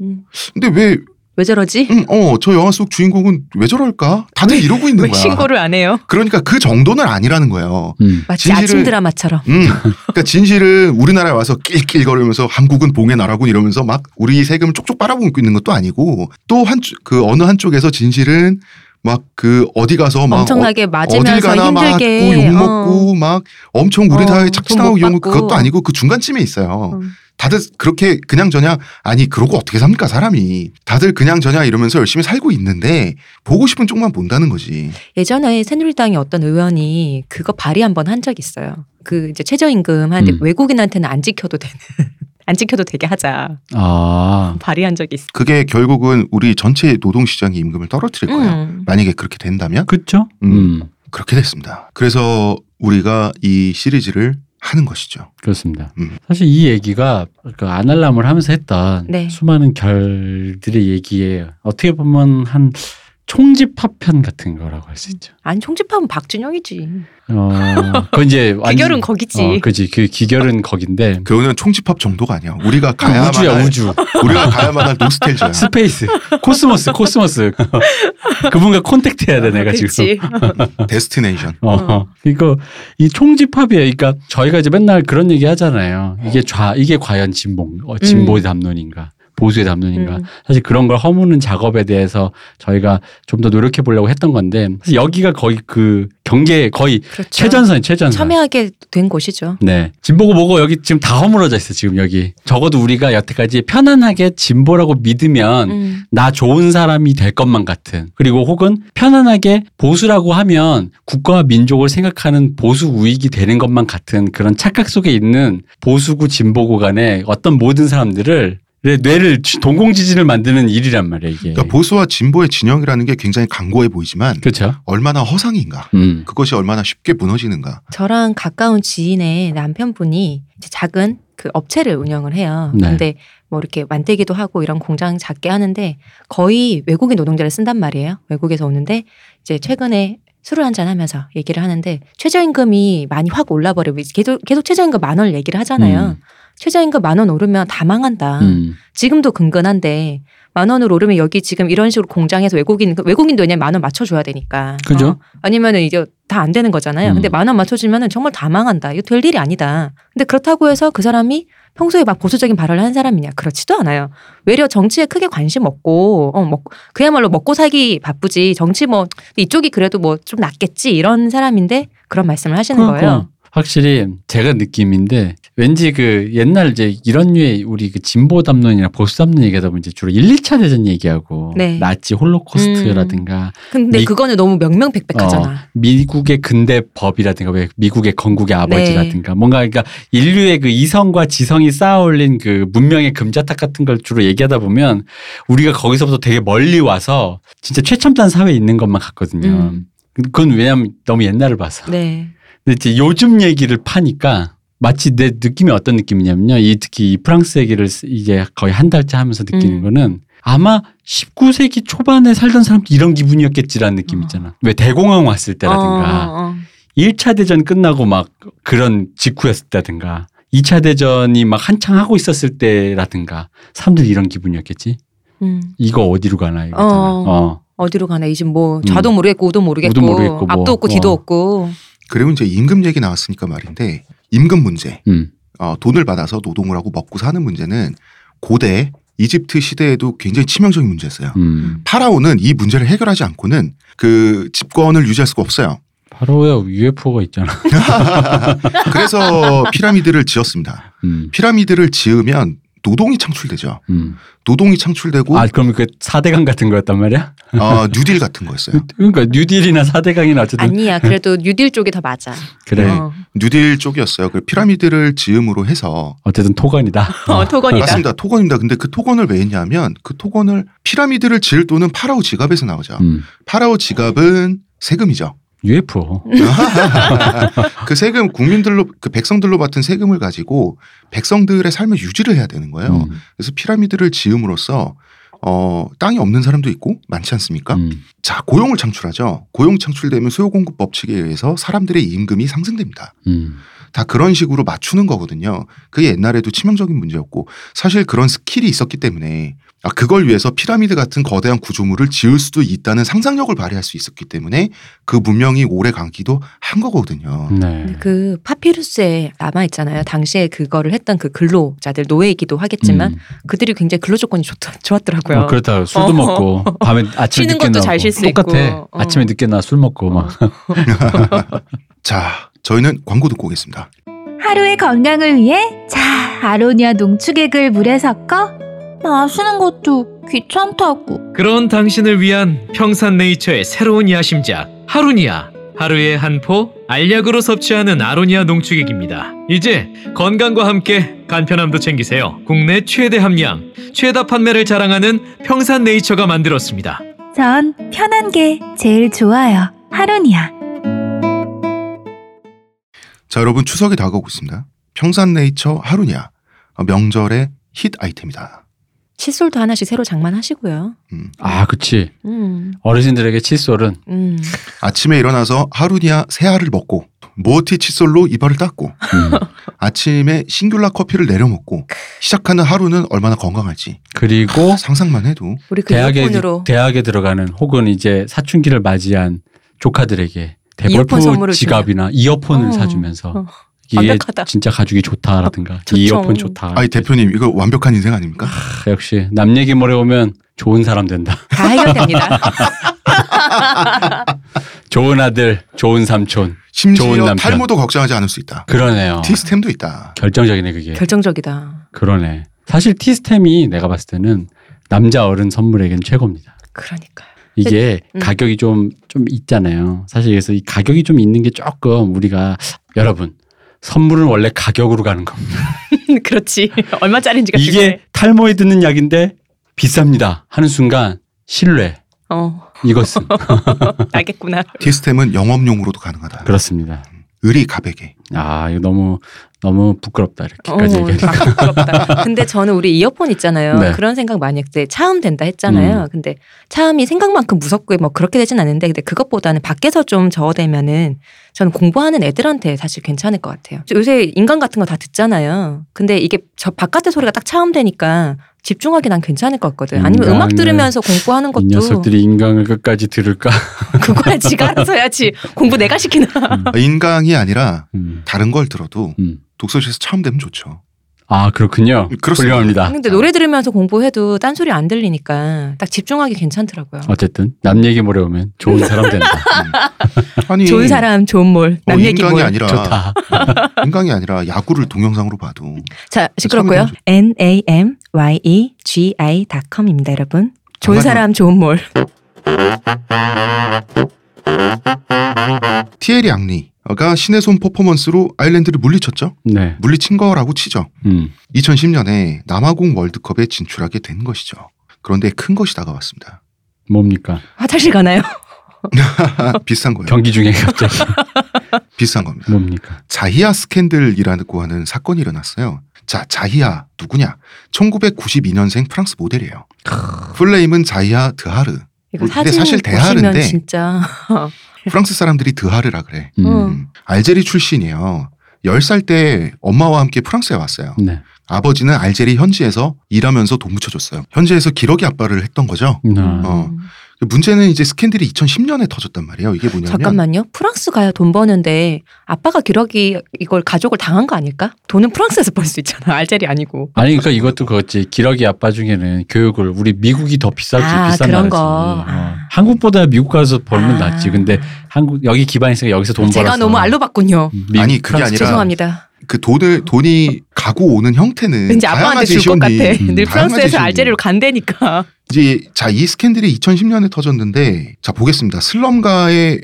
음. 근데 왜, 왜 저러지? 음, 어, 저 영화 속 주인공은 왜 저럴까? 다들 이러고 있는 왜 거야. 신고를 안 해요? 그러니까 그 정도는 아니라는 거예요. 음. 마치 진실을- 아침 드라마처럼. 음, 그러니까 진실은 우리나라에 와서 낄낄거리면서 한국은 봉의 나라군 이러면서 막 우리 세금을 쪽쪽 빨아먹고 있는 것도 아니고 또 한 그 어느 한쪽에서 진실은 막그 어디 가서 막 엄청나게 어, 맞으면서 어딜 가나 힘들게 맞고 욕 어. 먹고 막 엄청 우리 어, 사회에 돈 착취당하고 못 이런. 그것도 아니고 그 중간쯤에 있어요. 음. 다들 그렇게 그냥 저냥 아니 그러고 어떻게 삽니까 사람이 다들 그냥 저냥 이러면서 열심히 살고 있는데 보고 싶은 쪽만 본다는 거지. 예전에 새누리당의 어떤 의원이 그거 발의 한번 한 적 있어요. 그 이제 최저임금 한 음. 외국인한테는 안 지켜도 되는 안 지켜도 되게 하자 아. 발의한 적이 있어. 그게 결국은 우리 전체 노동시장의 임금을 떨어뜨릴 거예요. 음. 만약에 그렇게 된다면 그렇죠. 음. 음. 그렇게 됐습니다. 그래서 우리가 이 시리즈를 하는 것이죠. 그렇습니다. 음. 사실 이 얘기가 그 아날람을 하면서 했던 네. 수많은 결들의 얘기에 어떻게 보면 한 총집 파편 같은 거라고 할 수 있죠. 아니 총집하면 박준영이지. 어, 그 이제 완전- 기결은 거기지. 어, 그지. 그 기결은 거긴데 그거는 총집합 정도가 아니야. 우리가 가야만 우주야 할, 우주. 우리가 가야만 할 노스탤지어. Space, 코스모스, 코스모스. 그분과 contact 해야 돼, 내가 지금. 그치. Destination. 어, 이거 이 총집합이에요. 그러니까 저희가 이제 맨날 그런 얘기 하잖아요. 이게 좌, 이게 과연 진보, 어, 진보의 담론인가, 보수의 담론인가. 음. 사실 그런 걸 허무는 작업에 대해서 저희가 좀 더 노력해 보려고 했던 건데 여기가 거의 그 경계 거의 그렇죠. 최전선이 최전선. 첨예하게 된 곳이죠. 네. 진보고 뭐고 여기 지금 다 허물어져 있어 지금 여기. 적어도 우리가 여태까지 편안하게 진보라고 믿으면 음. 나 좋은 사람이 될 것만 같은 그리고 혹은 편안하게 보수라고 하면 국가와 민족을 생각하는 보수 우익이 되는 것만 같은 그런 착각 속에 있는 보수구 진보구 간의 어떤 모든 사람들을 내 뇌를 동공지진을 만드는 일이란 말이야 이게. 그러니까 보수와 진보의 진영이라는 게 굉장히 강고해 보이지만 그렇죠. 얼마나 허상인가. 음. 그것이 얼마나 쉽게 무너지는가. 저랑 가까운 지인의 남편분이 작은 그 업체를 운영을 해요. 네. 근데 뭐 이렇게 만들기도 하고 이런 공장 작게 하는데 거의 외국인 노동자를 쓴단 말이에요. 외국에서 오는데 이제 최근에 술을 한잔 하면서 얘기를 하는데 최저임금이 많이 확 올라버리고 계속, 계속 최저임금 만 원을 얘기를 하잖아요. 음. 최저임금 만 원 오르면 다 망한다. 음. 지금도 근근한데 만 원을 오르면 여기 지금 이런 식으로 공장에서 외국인 외국인도 왜냐면 만원 맞춰줘야 되니까. 그죠? 어, 아니면은 이제 다 안 되는 거잖아요. 음. 근데 만 원 맞춰주면은 정말 다 망한다. 이거 될 일이 아니다. 근데 그렇다고 해서 그 사람이 평소에 막 보수적인 발언을 한 사람이냐? 그렇지도 않아요. 외려 정치에 크게 관심 없고, 어, 먹, 그야말로 먹고 살기 바쁘지. 정치 뭐 이쪽이 그래도 뭐 좀 낫겠지 이런 사람인데 그런 말씀을 하시는 거예요. 그러니까 확실히 제가 느낌인데 왠지 그 옛날 이제 이런 류의 우리 그 진보 담론이나 보수 담론 얘기하다 보면 이제 주로 1, 2차 대전 얘기하고 네. 나치 홀로코스트라든가 근데 미- 그거는 너무 명명백백하잖아. 미국의 근대 법이라든가 왜 미국의 건국의 아버지라든가 뭔가 그러니까 인류의 그 이성과 지성이 쌓아올린 그 문명의 금자탑 같은 걸 주로 얘기하다 보면 우리가 거기서부터 되게 멀리 와서 진짜 최첨단 사회에 있는 것만 같거든요. 음. 그건 왜냐면 너무 옛날을 봐서. 네. 근데 이제 요즘 얘기를 파니까 마치 내 느낌이 어떤 느낌이냐면요. 이 특히 이 프랑스 얘기를 쓰- 이제 거의 한 달째 하면서 느끼는 음. 거는 아마 19세기 초반에 살던 사람도 이런 기분이었겠지라는 느낌 어. 있잖아. 왜 대공황 왔을 때라든가 어, 어, 어. 1차 대전 끝나고 막 그런 직후였을 때라든가 2차 대전이 막 한창 하고 있었을 때라든가 사람들이 이런 기분이었겠지. 음. 이거 어디로 가나 이거잖아. 어. 어. 어디로 가나 이제 뭐 음. 좌도 모르겠고 우도 모르겠고, 우도 모르겠고 뭐. 앞도 없고 뒤도 어. 없고 그리고 이제 임금 얘기 나왔으니까 말인데 임금 문제. 음. 어, 돈을 받아서 노동을 하고 먹고 사는 문제는 고대 이집트 시대에도 굉장히 치명적인 문제였어요. 음. 파라오는 이 문제를 해결하지 않고는 그 집권을 유지할 수가 없어요. 바로 왜 UFO가 있잖아. 그래서 피라미드를 지었습니다. 음. 피라미드를 지으면 노동이 창출되죠. 음. 노동이 창출되고 아, 그럼 그 4대강 같은 거였단 말이야? 어, 뉴딜 같은 거였어요. 그러니까 뉴딜이나 4대강이나 어쨌든 아니야 그래도 뉴딜 쪽이 더 맞아. 그래. 어, 뉴딜 쪽이었어요. 그 피라미드를 지음으로 해서 어쨌든 토건이다. 어, 토건이다. 맞습니다. 토건입니다. 근데 그 토건을 왜 했냐면 그 토건을 피라미드를 지을 돈은 파라오 지갑에서 나오죠. 음. 파라오 지갑은 세금이죠. UFO. 그 세금 국민들로 그 백성들로 받은 세금을 가지고 백성들의 삶을 유지를 해야 되는 거예요. 음. 그래서 피라미드를 지음으로써 어 땅이 없는 사람도 있고 많지 않습니까? 음. 자 고용을 창출하죠. 고용 창출되면 수요 공급 법칙에 의해서 사람들의 임금이 상승됩니다. 음. 다 그런 식으로 맞추는 거거든요. 그게 옛날에도 치명적인 문제였고 사실 그런 스킬이 있었기 때문에 아, 그걸 위해서 피라미드 같은 거대한 구조물을 지을 수도 있다는 상상력을 발휘할 수 있었기 때문에 그 문명이 오래 가기도 한 거거든요. 네. 그 파피루스에 남아 있잖아요. 당시에 그거를 했던 그 근로자들 노예이기도 하겠지만 음. 그들이 굉장히 근로 조건이 좋, 좋았더라고요. 어, 그렇다. 술도 어. 먹고 밤에 아침에 쉬는 늦게 것도 나오고 잘쉴수 똑같아. 있고. 어. 아침에 늦게 나 술 먹고 막. 자, 저희는 광고 듣고 오겠습니다. 하루의 건강을 위해 자 아로니아 농축액을 물에 섞어 마시는 것도 귀찮다고 그런 당신을 위한 평산네이처의 새로운 야심작 하루니아 하루에 한 포 알약으로 섭취하는 아로니아 농축액입니다. 이제 건강과 함께 간편함도 챙기세요. 국내 최대 함량, 최다 판매를 자랑하는 평산네이처가 만들었습니다. 전 편한 게 제일 좋아요 하루니아 자, 여러분 추석이 다가오고 있습니다. 평산네이처 하루냐 어, 명절의 힛 아이템이다. 칫솔도 하나씩 새로 장만하시고요. 음. 아, 그치. 음, 어르신들에게 칫솔은 음. 아침에 일어나서 하루니아 새 알을 먹고 모티 칫솔로 이발을 닦고 음. 아침에 싱귤라 커피를 내려 먹고 시작하는 하루는 얼마나 건강할지 그리고 상상만 해도 우리 그 대학에 이어폰으로 대학에 들어가는 혹은 이제 사춘기를 맞이한 조카들에게 선물을 지갑이나 이어폰을 어. 사주면서 어. 이게 완벽하다. 진짜 가죽이 좋다라든가 좋죠. 이 이어폰 좋다. 아니 대표님 이거 완벽한 인생 아닙니까? 아, 역시 남 얘기 모래 오면 좋은 사람 된다. 다 해결됩니다. 좋은 아들, 좋은 삼촌. 좋은 심지어 남편. 탈모도 걱정하지 않을 수 있다. 그러네요. 티스템도 있다. 결정적이네 그게. 결정적이다. 그러네. 사실 티스템이 내가 봤을 때는 남자 어른 선물에겐 최고입니다. 그러니까요. 이게 음. 가격이 좀, 좀 있잖아요. 사실 그래서 이 가격이 좀 있는 게 조금 우리가 여러분 선물은 원래 가격으로 가는 겁니다. 그렇지. 얼마짜리인지가 이게 중요해. 탈모에 드는 약인데 비쌉니다. 하는 순간 신뢰 어, 이것은 알겠구나. 티스템은 영업용으로도 가능하다. 그렇습니다. 의리 가백에. 아 이거 너무 너무 부끄럽다 이렇게까지 어, 얘기하니까. 아, 부끄럽다. 근데 저는 우리 이어폰 있잖아요. 네. 그런 생각 많이 했대. 차음 된다 했잖아요. 음. 근데 차음이 생각만큼 무섭고 뭐 그렇게 되진 않는데 근데 그것보다는 밖에서 좀 저어대면은 저는 공부하는 애들한테 사실 괜찮을 것 같아요. 요새 인간 같은 거 다 듣잖아요. 근데 이게 저 바깥의 소리가 딱 차음되니까 집중하기 난 괜찮을 것 같거든. 아니면 음악 들으면서 공부하는 이 것도 녀석들이 인강을 끝까지 들을까? 그거야 지가 알아서 해야지. 공부 내가 시키나. 인강이 아니라 음. 다른 걸 들어도 음. 독서실에서 처음 되면 좋죠. 아 그렇군요. 그렇습니다. 훌륭합니다. 근데 노래 들으면서 공부해도 딴 소리 안 들리니까 딱 집중하기 괜찮더라고요. 어쨌든 남 얘기 모래 오면 좋은 사람 된다. 아니 좋은 사람 좋은 몰. 남 어, 얘기 인강이 몰. 아니라 좋다. 인강이 아니라 야구를 동영상으로 봐도 자, 시끄럽고요. N A M Y E G I.com입니다, 여러분. 좋은? 사람 좋은 몰. 티에리 앙리 가 신의 손 퍼포먼스로 아일랜드를 물리쳤죠. 네. 물리친 거라고 치죠. 음. 2010년에 남아공 월드컵에 진출하게 된 것이죠. 그런데 큰 것이 다가왔습니다. 뭡니까? 화장실 가나요? 비싼 거예요. 경기 중에 갑자기 비싼 겁니다. 뭡니까? 자히아 스캔들이라고 하는 사건이 일어났어요. 자, 자히아 누구냐? 1992년생 프랑스 모델이에요. 풀네임은 자히아 드하르. 이거 근데 사진 사실 보시면 대하는데 진짜 프랑스 사람들이 드하르라 그래. 음. 음. 알제리 출신이에요. 10살 때 엄마와 함께 프랑스에 왔어요. 네. 아버지는 알제리 현지에서 일하면서 돈 묻혀줬어요. 현지에서 기러기 아빠를 했던 거죠. 나 어. 문제는 이제 스캔들이 2010년에 터졌단 말이에요. 이게 뭐냐면 잠깐만요. 프랑스 가야 돈 버는데 아빠가 기러기 이걸 가족을 당한 거 아닐까? 돈은 프랑스에서 벌 수 있잖아. 알제리 아니고. 아니 그러니까 이것도 그렇지 기러기 아빠 중에는 교육을 우리 미국이 더 비싸지 아, 비싼 그런. 거. 어. 아. 한국보다 미국 가서 벌면 아. 낫지. 근데 한국 여기 기반 있으니까 여기서 돈 제가 벌어서 너무 알로 봤군요. 미국, 아니, 그게 프랑스 아니라 죄송합니다. 그 돈을 돈이 가고 오는 형태는 왠지 아빠한테 줄 것 같아. 음, 늘 프랑스에서. 알제리로 간대니까. 이제 자 이 스캔들이 2010년에 터졌는데 자 보겠습니다. 슬럼가에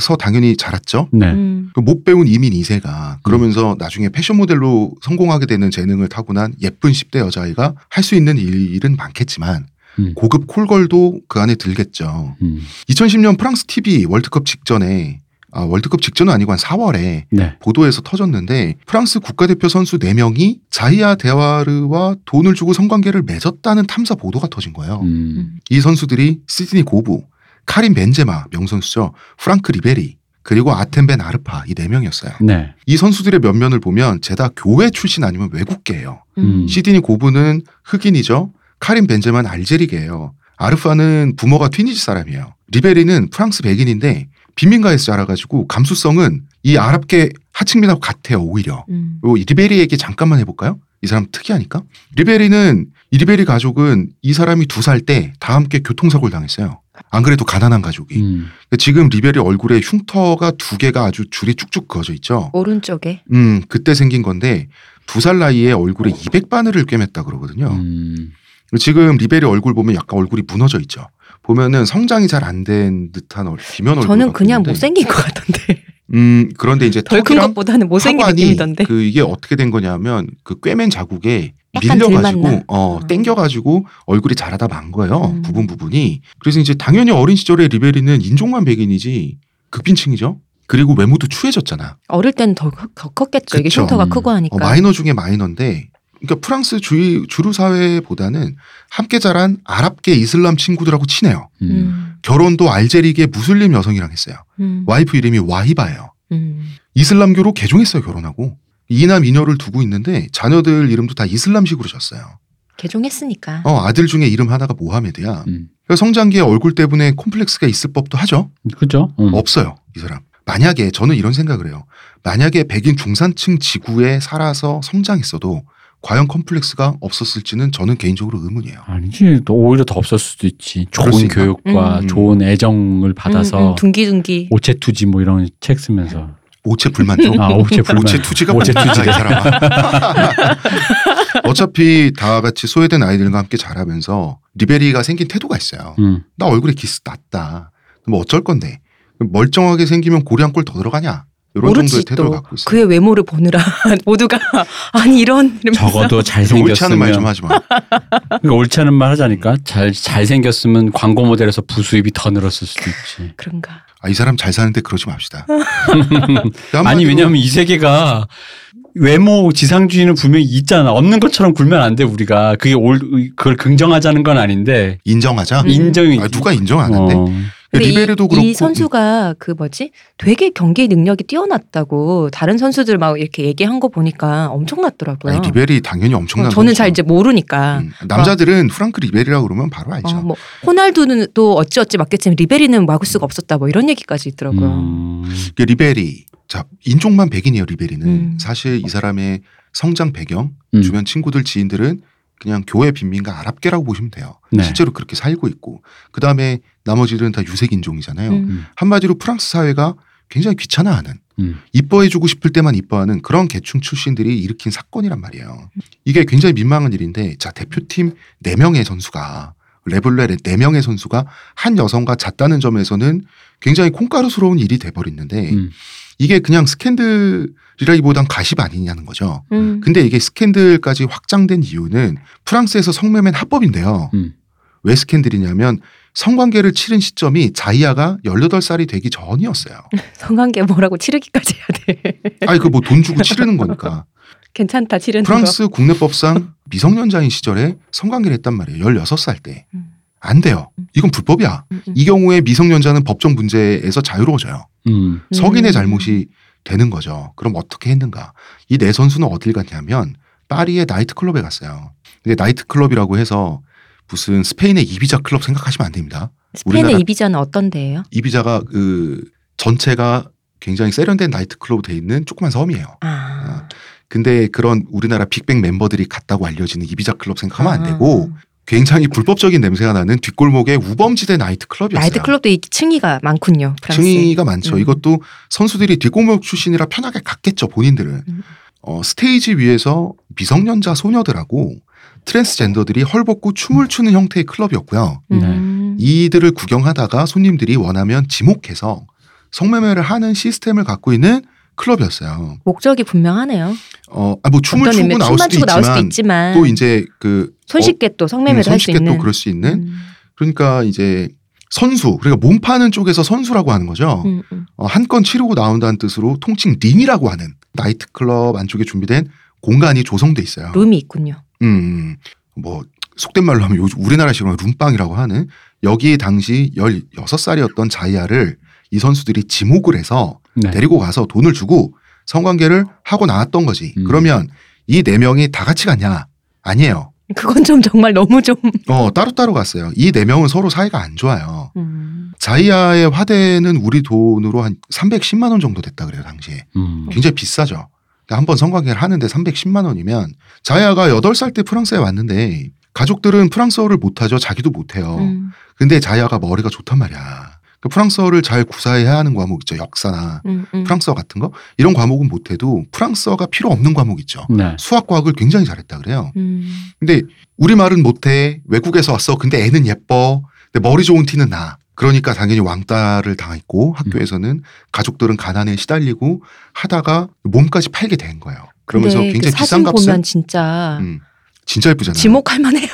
서 당연히 자랐죠. 네. 음. 그못 배운 이민 2세가 그러면서 나중에 패션 모델로 성공하게 되는 재능을 타고난 예쁜 10대 여자아이가 할 수 있는 일은 많겠지만 음. 고급 콜걸도 그 안에 들겠죠. 음. 2010년 프랑스 TV 월드컵 직전에 아, 월드컵 직전은 아니고 한 4월에 네. 보도에서 터졌는데 프랑스 국가대표 선수 4명이 자이아 데와르와 돈을 주고 성관계를 맺었다는 탐사 보도가 터진 거예요. 음. 이 선수들이 시드니 고부, 카린 벤제마 명선수죠. 프랑크 리베리 그리고 아텐벤 아르파 이 네 명이었어요. 네. 이 선수들의 면면을 보면 죄다 교회 출신 아니면 외국계예요. 음. 시드니 고부는 흑인이죠. 카림 벤제마는 알제리계예요. 아르파는 부모가 튀니지 사람이에요. 리베리는 프랑스 백인인데 빈민가에서 자라가지고 감수성은 이 아랍계 하층민하고 같아요 오히려. 음. 그리고 이 리베리 얘기 잠깐만 해볼까요? 이 사람 특이하니까. 리베리는 이 리베리 가족은 이 사람이 두 살 때 다 함께 교통사고를 당했어요. 안 그래도 가난한 가족이. 음. 지금 리베리 얼굴에 흉터가 두 개가 아주 줄이 쭉쭉 그어져 있죠. 오른쪽에. 음, 그때 생긴 건데 두 살 나이에 얼굴에 200바늘을 꿰맸다 그러거든요. 음. 지금 리베리 얼굴 보면 약간 얼굴이 무너져 있죠. 보면은 성장이 잘 안 된 듯한 얼, 비면 얼굴. 저는 그냥 같은데. 못생긴 것 같던데. 음, 그런데 이제 덜 큰 것보다는 못생긴 느낌이던데. 그 이게 어떻게 된 거냐면 그 꿰맨 자국에 밀려가지고? 어 음. 땡겨가지고 얼굴이 자라다 만 거예요 음. 부분 부분이 그래서 이제 당연히 어린 시절에 리베리는 인종만 백인이지 극빈층이죠 그리고 외모도 추해졌잖아 어릴 때는 더, 크- 더 컸겠죠. 이게 그쵸. 흉터가 음. 크고 하니까. 어, 마이너 중에 마이너인데 그러니까 프랑스 주의 주류 사회보다는 함께 자란 아랍계 이슬람 친구들하고 친해요. 음. 음. 결혼도 알제리계 무슬림 여성이랑 했어요. 음. 와이프 이름이 와히바예요. 음. 이슬람교로 개종했어요 결혼하고 이남 이녀를 두고 있는데 자녀들 이름도 다 이슬람식으로 졌어요. 개종했으니까. 어 아들 중에 이름 하나가 모하메드야. 음. 성장기에 얼굴 때문에 콤플렉스가 있을 법도 하죠. 그죠? 음. 없어요 이 사람. 만약에 저는 이런 생각을 해요. 만약에 백인 중산층 지구에 살아서 성장했어도 과연 컴플렉스가 없었을지는 저는 개인적으로 의문이에요. 아니지. 또 오히려 더 없을 수도 있지. 좋은? 교육과 음. 좋은 애정을 받아서 음, 음, 둥기둥기. 오체투지 뭐 이런 책 쓰면서 오체 불만족. 아 오체 불만. 오체 투지가 오체 투지가 이 사람아. 어차피 다 같이 소외된 아이들과 함께 자라면서 리베리가 생긴 태도가 있어요. 음. 나 얼굴에 기스 났다. 뭐 어쩔 건데 멀쩡하게 생기면 고리 한골더 들어가냐? 이런 정도의 태도를 또 갖고 있어요. 그의 외모를 보느라 모두가 아니 이런 이러면서 적어도 옳지 않은 말좀 잘생겼으면 하지 마. 그러니까 옳지 않은 말 하자니까 잘 잘생겼으면 광고 모델에서 부수입이 더 늘었을 수도 있지. 그런가. 아, 이 사람 잘 사는데 그러지 맙시다. 아니 왜냐면 이 세계가 외모 지상주의는 분명히 있잖아. 없는 것처럼 굴면 안 돼 우리가. 그게 올 그걸 긍정하자는 건 아닌데 인정하자. 음. 인정이 아, 누가 인정 안 하는데? 어. 근데 리베르도 이, 그렇고 이 선수가 그 뭐지 되게 경기 능력이 뛰어났다고 다른 선수들 막 이렇게 얘기한 거 보니까 엄청났더라고요. 아니, 리베리 당연히 엄청난 어, 저는 선수죠. 잘 이제 모르니까. 음, 남자들은 프랑크 리베리라고 그러면 바로 알죠. 어, 뭐 호날두는 또 어찌어찌 맞겠지만 리베리는 막을 수가 없었다 뭐 이런 얘기까지 있더라고요. 음. 그 리베리 자 인종만 백인이에요 리베리는 음. 사실 이 사람의 성장 배경 음. 주변 친구들 지인들은 그냥 교회 빈민가 아랍계라고 보시면 돼요 네. 실제로 그렇게 살고 있고 그 다음에 나머지들은 다 유색 인종이잖아요 음. 한마디로 프랑스 사회가 굉장히 귀찮아하는 음. 이뻐해주고 싶을 때만 이뻐하는 그런 계층 출신들이 일으킨 사건이란 말이에요 이게 굉장히 민망한 일인데 자 대표팀 4명의 선수가 레블레의 4명의 선수가 한 여성과 잤다는 점에서는 굉장히 콩가루스러운 일이 돼버렸는데 음. 이게 그냥 스캔들이라기보단 가십 아니냐는 거죠. 음. 근데 이게 스캔들까지 확장된 이유는 프랑스에서 성매매는 합법인데요. 음. 왜 스캔들이냐면 성관계를 치른 시점이 자이아가 18살이 되기 전이었어요. 성관계 뭐라고 치르기까지 해야 돼. 아니 그 뭐 돈 주고 치르는 거니까. 괜찮다 치르는 거. 프랑스 국내법상 미성년자인 시절에 성관계를 했단 말이에요. 16살 때. 음. 안 돼요. 이건 불법이야. 음, 음. 이 경우에 미성년자는 법정 문제에서 자유로워져요. 음. 성인의 음. 잘못이 되는 거죠. 그럼 어떻게 했는가? 이 네 선수는 어딜 갔냐면 파리의 나이트클럽에 갔어요. 근데 나이트클럽이라고 해서 무슨 스페인의 이비자 클럽 생각하시면 안 됩니다. 스페인의 이비자는 어떤 데예요? 이비자가 그 전체가 굉장히 세련된 나이트클럽으로 돼 있는 조그만 섬이에요. 아. 근데 그런 우리나라 빅뱅 멤버들이 갔다고 알려지는 이비자 클럽 생각하면 안 아. 되고 굉장히 불법적인 냄새가 나는 뒷골목의 우범지대 나이트클럽이었어요. 나이트클럽도 이 층위가 많군요. 프랑스. 층위가 많죠. 음. 이것도 선수들이 뒷골목 출신이라 편하게 갔겠죠. 본인들은. 음. 어, 스테이지 위에서 미성년자 소녀들하고 트랜스젠더들이 헐벗고 춤을 추는 형태의 클럽이었고요. 음. 이들을 구경하다가 손님들이 원하면 지목해서 성매매를 하는 시스템을 갖고 있는 클럽이었어요. 목적이 분명하네요. 어, 아, 뭐 춤을 추고 나올 수도 나올 수도 있지만 또 이제 그 손쉽게 또 어, 성매매를 할수 손쉽게 있는. 또 그럴 수 있는 음. 그러니까 이제 선수 그러니까 몸 파는 쪽에서 선수라고 하는 거죠. 음, 음. 어, 한 건 치르고 나온다는 뜻으로 통칭 린이라고 하는 나이트클럽 안쪽에 준비된 공간이 조성돼 있어요. 룸이 있군요. 음, 음. 뭐 속된 말로 하면 요즘 우리나라식으로 룸빵이라고 하는 여기 당시 16살이었던 자이아를 이 선수들이 지목을 해서 네. 데리고 가서 돈을 주고 성관계를 하고 나왔던 거지. 음. 그러면 이 네 명이 다 같이 갔냐? 아니에요. 그건 좀 정말 너무 좀. 어, 따로따로 갔어요. 이 네 명은 서로 사이가 안 좋아요. 음. 자이아의 화대는 우리 돈으로 한 310만 원 정도 됐다 그래요, 당시에. 음. 굉장히 비싸죠. 한번 성관계를 하는데 310만 원이면 자야가 8살 때 프랑스에 왔는데 가족들은 프랑스어를 못하죠. 자기도 못해요. 음. 근데 자야가 머리가 좋단 말이야. 그 프랑스어를 잘 구사해야 하는 과목 있죠. 역사나 음, 음. 프랑스어 같은 거. 이런 과목은 못해도 프랑스어가 필요 없는 과목 있죠. 네. 수학 과학을 굉장히 잘했다 그래요. 음. 근데 우리 말은 못해. 외국에서 왔어. 근데 애는 예뻐. 근데 머리 좋은 티는 나. 그러니까 당연히 왕따를 당했고 학교에서는 가족들은 가난에 시달리고 하다가 몸까지 팔게 된 거예요. 그러면서 굉장히 그 비싼 사진 값을 보면 진짜 음, 진짜 예쁘잖아요. 지목할 만해요.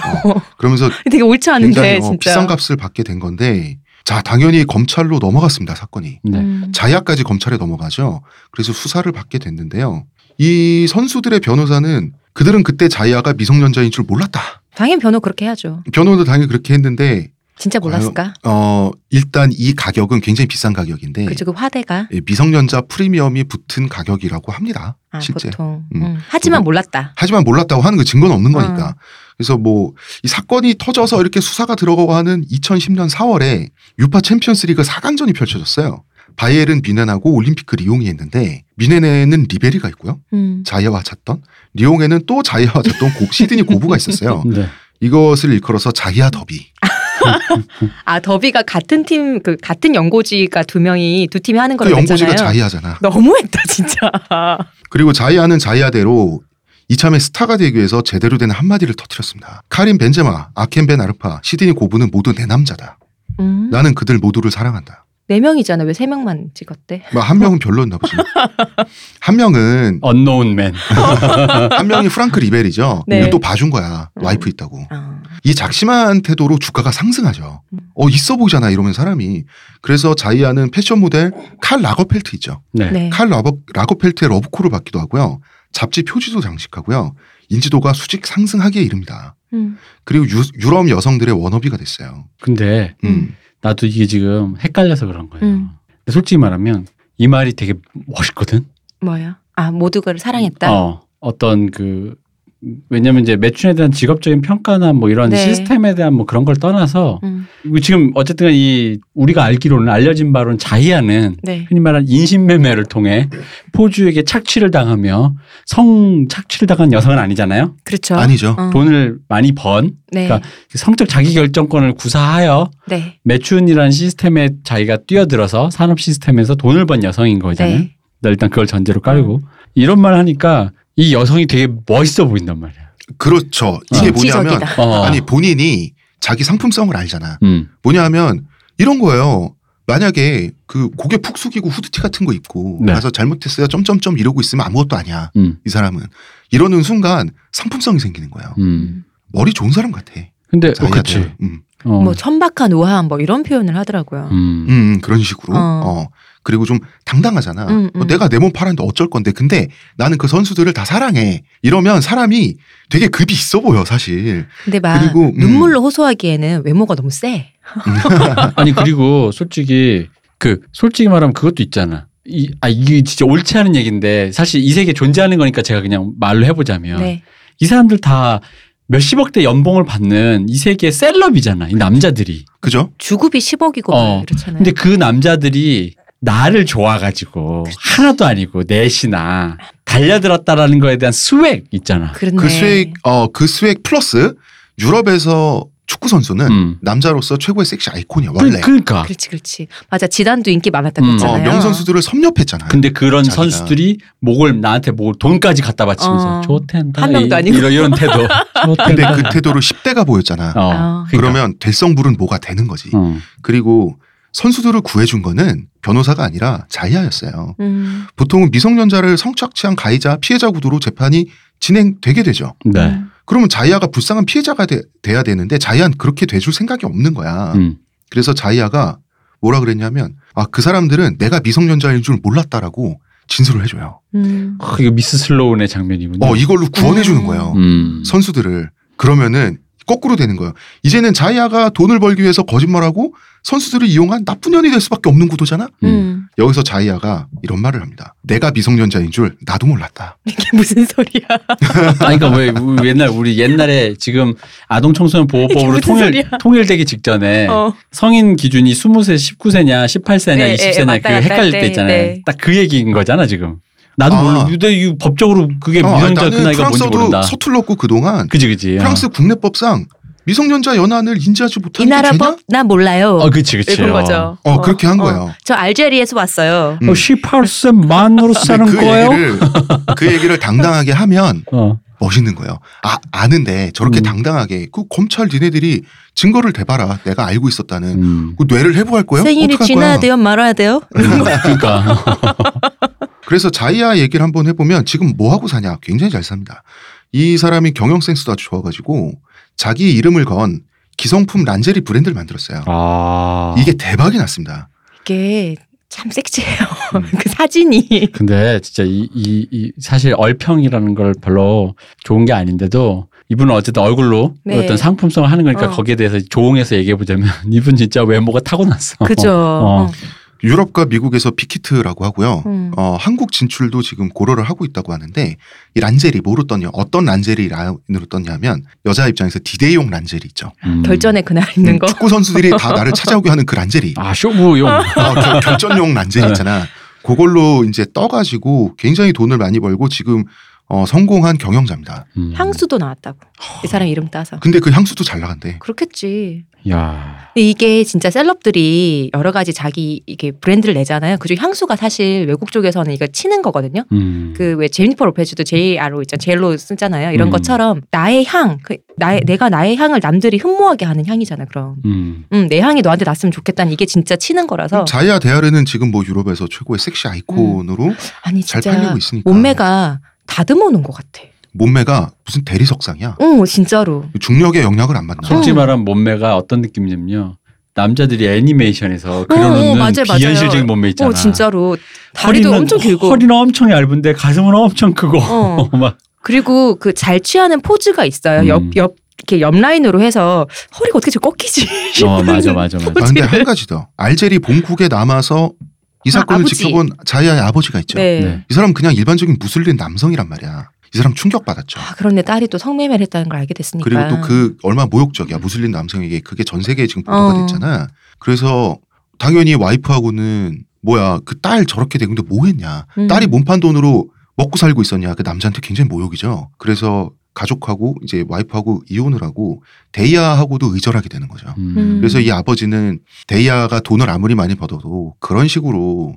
그러면서 되게 옳지 않은데 굉장히 어, 진짜. 비싼 값을 받게 된 건데 자 당연히 검찰로 넘어갔습니다 사건이. 네. 음. 자야까지 검찰에 넘어가죠. 그래서 수사를 받게 됐는데요. 이 선수들의 변호사는 그들은 그때 자이아가 미성년자인 줄 몰랐다. 당연히 변호 그렇게 해야죠. 변호도 당연히 그렇게 했는데 진짜 몰랐을까? 어 일단 이 가격은 굉장히 비싼 가격인데 그죠 그 화대가 예, 미성년자 프리미엄이 붙은 가격이라고 합니다. 아, 실제. 보통. 음. 음. 하지만 몰랐다. 하지만 몰랐다고 하는 그 증거는 없는 거니까. 어. 그래서 뭐 이 사건이 터져서 이렇게 수사가 들어가고 하는 2010년 4월에 유파 챔피언스리그 4강전이 펼쳐졌어요. 바이에른 뮌헨하고 올림피크 리옹이 했는데 뮌헨에는 리베리가 있고요. 음. 자이아와 잤던 리옹에는 또 자이아와 잤던 고, 시드니 고부가 있었어요. 네. 이것을 일컬어서 자이아 더비. 아 더비가 같은 팀 그 같은 연고지가 두 명이 두 팀이 하는 그 걸로 연고지가 했잖아요. 자이아잖아. 너무했다 진짜. 그리고 자이아는 자이아대로 이참에 스타가 되기 위해서 제대로 된 한마디를 터뜨렸습니다. 카림 벤제마, 하템 벤 아르파, 시드니 고부는 모두 내 남자다. 음. 나는 그들 모두를 사랑한다. 네 명이잖아. 왜 세 명만 찍었대? 뭐한 명은 별로였나 보지. 한 명은 unknown man. 한 명이 프랑크 리베리죠. 네. 또 봐준 거야. 음. 와이프 있다고. 아. 이 작심한 태도로 주가가 상승하죠. 음. 어 있어 보이잖아 이러면 사람이. 그래서 자이아는 패션 모델 칼 라거펠트 있죠. 네. 네. 칼 라거, 라거펠트의 러브콜을 받기도 하고요. 잡지 표지도 장식하고요. 인지도가 수직 상승하기에 이릅니다. 음. 그리고 유, 유럽 여성들의 워너비가 됐어요. 근데 음. 나도 이게 지금 헷갈려서 그런 거예요. 음. 근데 솔직히 말하면 이 말이 되게 멋있거든. 뭐야? 아 모두가를 사랑했다. 어, 어떤 그 왜냐면 이제 매춘에 대한 직업적인 평가나 뭐 이런 네. 시스템에 대한 뭐 그런 걸 떠나서 음. 지금 어쨌든 이 우리가 알기로는 알려진 바로는 자이아는 네. 흔히 말하는 인신매매를 통해 포주에게 착취를 당하며 성 착취를 당한 여성은 아니잖아요. 그렇죠. 아니죠. 어. 돈을 많이 번 네. 그러니까 성적 자기 결정권을 구사하여 네. 매춘이라는 시스템에 자기가 뛰어들어서 산업 시스템에서 돈을 번 여성인 거잖아요. 네. 나 일단 그걸 전제로 깔고 이런 말 하니까 이 여성이 되게 멋있어 보인단 말이야. 그렇죠. 이게 뭐냐면 진취적이다. 어. 아니 본인이 자기 상품성을 알잖아. 음. 뭐냐 하면 이런 거예요. 만약에 그 고개 푹 숙이고 후드티 같은 거 입고 네. 가서 잘못했어요. 점점점 이러고 있으면 아무것도 아니야. 음. 이 사람은 이러는 순간 상품성이 생기는 거예요. 음. 머리 좋은 사람 같아. 근데 어. 그치. 음. 어. 뭐 천박한 우아함 뭐 이런 표현을 하더라고요. 음. 음, 그런 식으로. 어. 어. 그리고 좀 당당하잖아. 음, 음. 어, 내가 내 몸 팔았는데 어쩔 건데. 근데 나는 그 선수들을 다 사랑해. 이러면 사람이 되게 급이 있어 보여, 사실. 근데 막 그리고, 음. 눈물로 호소하기에는 외모가 너무 세. 아니 그리고 솔직히 그 솔직히 말하면 그것도 있잖아. 이, 아 이게 진짜 옳지 않은 얘기인데 사실 이 세계에 존재하는 거니까 제가 그냥 말로 해보자면 네. 이 사람들 다 몇십억대 연봉을 받는 이 세계의 셀럽이잖아. 이 남자들이. 그죠? 주급이 10억이고 어. 이렇잖아요. 근데 그 남자들이 나를 좋아가지고 하나도 아니고 넷이나 달려들었다라는 거에 대한 수액 있잖아. 그렇네. 그 수액, 어, 그 수액 플러스 유럽에서 축구 선수는 음. 남자로서 최고의 섹시 아이콘이야, 원래. 그, 그러니까. 그렇지, 그렇지. 맞아. 지단도 인기 많았다 음. 어, 그랬잖아요. 명선수들을 섭렵했잖아. 근데 그런 자기가. 선수들이 목을 나한테 뭐 돈까지 갖다 바치면서 어. 좋텐다 한 명도 이- 아니고. 이런 이런 태도. 근데. 그 태도로 10대가 보였잖아. 어, 어. 그러니까. 그러면 될성불은 뭐가 되는 거지. 어. 그리고 선수들을 구해준 거는 변호사가 아니라 자이아였어요. 음. 보통은 미성년자를 성착취한 가해자, 피해자 구도로 재판이 진행되게 되죠. 네. 음. 그러면 자이아가 불쌍한 피해자가 돼, 야 되는데 자이아는 그렇게 돼줄 생각이 없는 거야. 음. 그래서 자이아가 뭐라 그랬냐면 아 그 사람들은 내가 미성년자인 줄 몰랐다라고 진술을 해줘요. 음. 아, 이거 미스 슬로운의 장면이군요. 어 이걸로 구원해주는 음. 거예요. 음. 선수들을 그러면은 거꾸로 되는 거예요. 이제는 자이아가 돈을 벌기 위해서 거짓말하고 선수들을 이용한 나쁜 년이 될 수밖에 없는 구도잖아. 음. 여기서 자이아가 이런 말을 합니다. 내가 미성년자인 줄 나도 몰랐다. 이게 무슨 소리야? 아니 그러니까 왜 옛날 우리 옛날에 지금 아동 청소년 보호법으로 통일 소리야? 통일되기 직전에 어. 성인 기준이 20세, 19세냐, 18세냐, 네, 20세냐 네, 그 헷갈릴 할때 때, 있잖아요. 네. 딱그 얘기인 거잖아 지금. 나도 아. 몰라. 근데 이 법적으로 그게 어, 미성년자 나는 그 나이가 뭔지 모른다. 서툴렀고 그동안 그지 그지. 프랑스 국내법상 미성년자 연한을 인지하지 이 못하는 게 나라? 법? 난 몰라요. 어, 그치 그치. 이런 거죠. 어, 그렇게 한 거예요. 저 알제리에서 왔어요. 음. 어, 18세 만으로 사는 그 거예요? 얘기를 그 얘기를 당당하게 하면 어. 멋있는 거예요. 아 아는데 저렇게 음. 당당하게 그 검찰 니네들이 증거를 대봐라. 내가 알고 있었다는. 음. 그 뇌를 해부할 거예요? 생일이 지나야 거야? 돼요, 말아야 돼요? 그러니까. 그래서 자이아 얘기를 한번 해보면 지금 뭐 하고 사냐? 굉장히 잘 삽니다. 이 사람이 경영 센스도 아주 좋아가지고 자기 이름을 건 기성품 란제리 브랜드를 만들었어요. 아. 이게 대박이 났습니다. 이게 참 섹시해요. 음. 그 사진이. 근데 진짜 이, 이, 이 사실 얼평이라는 걸 별로 좋은 게 아닌데도 이분은 어쨌든 얼굴로 네. 어떤 상품성을 하는 거니까 어. 거기에 대해서 조응해서 얘기해 보자면 이분 진짜 외모가 타고났어. 그죠. 어. 어. 유럽과 미국에서 big hit라고 하고요. 음. 어, 한국 진출도 지금 고려를 하고 있다고 하는데 이 란제리 뭐로 떴냐? 어떤 란제리 라인으로 떴냐면 여자 입장에서 디데이용 란제리 있죠. 음. 결전의 그날 입는 거. 축구 선수들이 다 나를 찾아오게 하는 그 란제리. 아 쇼부용. 어, 결- 결전용 란제리 있잖아. 그걸로 이제 떠가지고 굉장히 돈을 많이 벌고 지금 어, 성공한 경영자입니다. 음. 향수도 나왔다고. 이 사람 이름 따서. 근데 그 향수도 잘 나간대. 그렇겠지. 야. 근데 이게 진짜 셀럽들이 여러 가지 자기 이게 브랜드를 내잖아요. 그중 향수가 사실 외국 쪽에서는 이거 치는 거거든요. 음. 그왜 제니퍼 로페즈도 JR로 있잖아. 제일로 쓰잖아요. 이런 음. 것처럼 나의 향, 그 나의 내가 나의 향을 남들이 흠모하게 하는 향이잖아. 그럼. 음. 음, 내 향이 너한테 났으면 좋겠다는 이게 진짜 치는 거라서. 자이아 데아르는 지금 뭐 유럽에서 최고의 섹시 아이콘으로 아니 잘 팔리고 있으니까. 몸매가 다듬어 놓은 것 같아. 몸매가 무슨 대리석상이야. 어, 진짜로. 중력의 영향을 안 받나. 솔직히 음. 말하면 몸매가 어떤 느낌이냐면요. 남자들이 애니메이션에서 어, 그려놓는 맞아요, 맞아요. 비현실적인 몸매 있잖아. 어, 진짜로. 다리도 허리는- 엄청 길고. 허리는 엄청 얇은데 가슴은 엄청 크고. 어. 막 그리고 그 잘 취하는 포즈가 있어요. 음. 옆, 옆, 이렇게 옆 라인으로 해서 허리가 어떻게 저 꺾이지? 어, 맞아, 맞아, 맞아. 아, 근데 한 가지 더. 알제리 본국에 남아서 이 아, 사건을 아버지. 지켜본 자이아의 아버지가 있죠. 네. 네. 이 사람 그냥 일반적인 무슬림 남성이란 말이야. 이 사람 충격받았죠. 아, 그런데 딸이 또 성매매를 했다는 걸 알게 됐으니까. 그리고 또 그 얼마나 모욕적이야. 무슬림 남성에게 그게 전 세계에 지금 보도가 어. 됐잖아. 그래서 당연히 와이프하고는 뭐야 그 딸 저렇게 된 건데 뭐 했냐. 음. 딸이 몸판 돈으로 먹고 살고 있었냐. 그 남자한테 굉장히 모욕이죠. 그래서 가족하고 이제 와이프하고 이혼을 하고 데이아하고도 의절하게 되는 거죠. 음. 음. 그래서 이 아버지는 데이아가 돈을 아무리 많이 벌어도 그런 식으로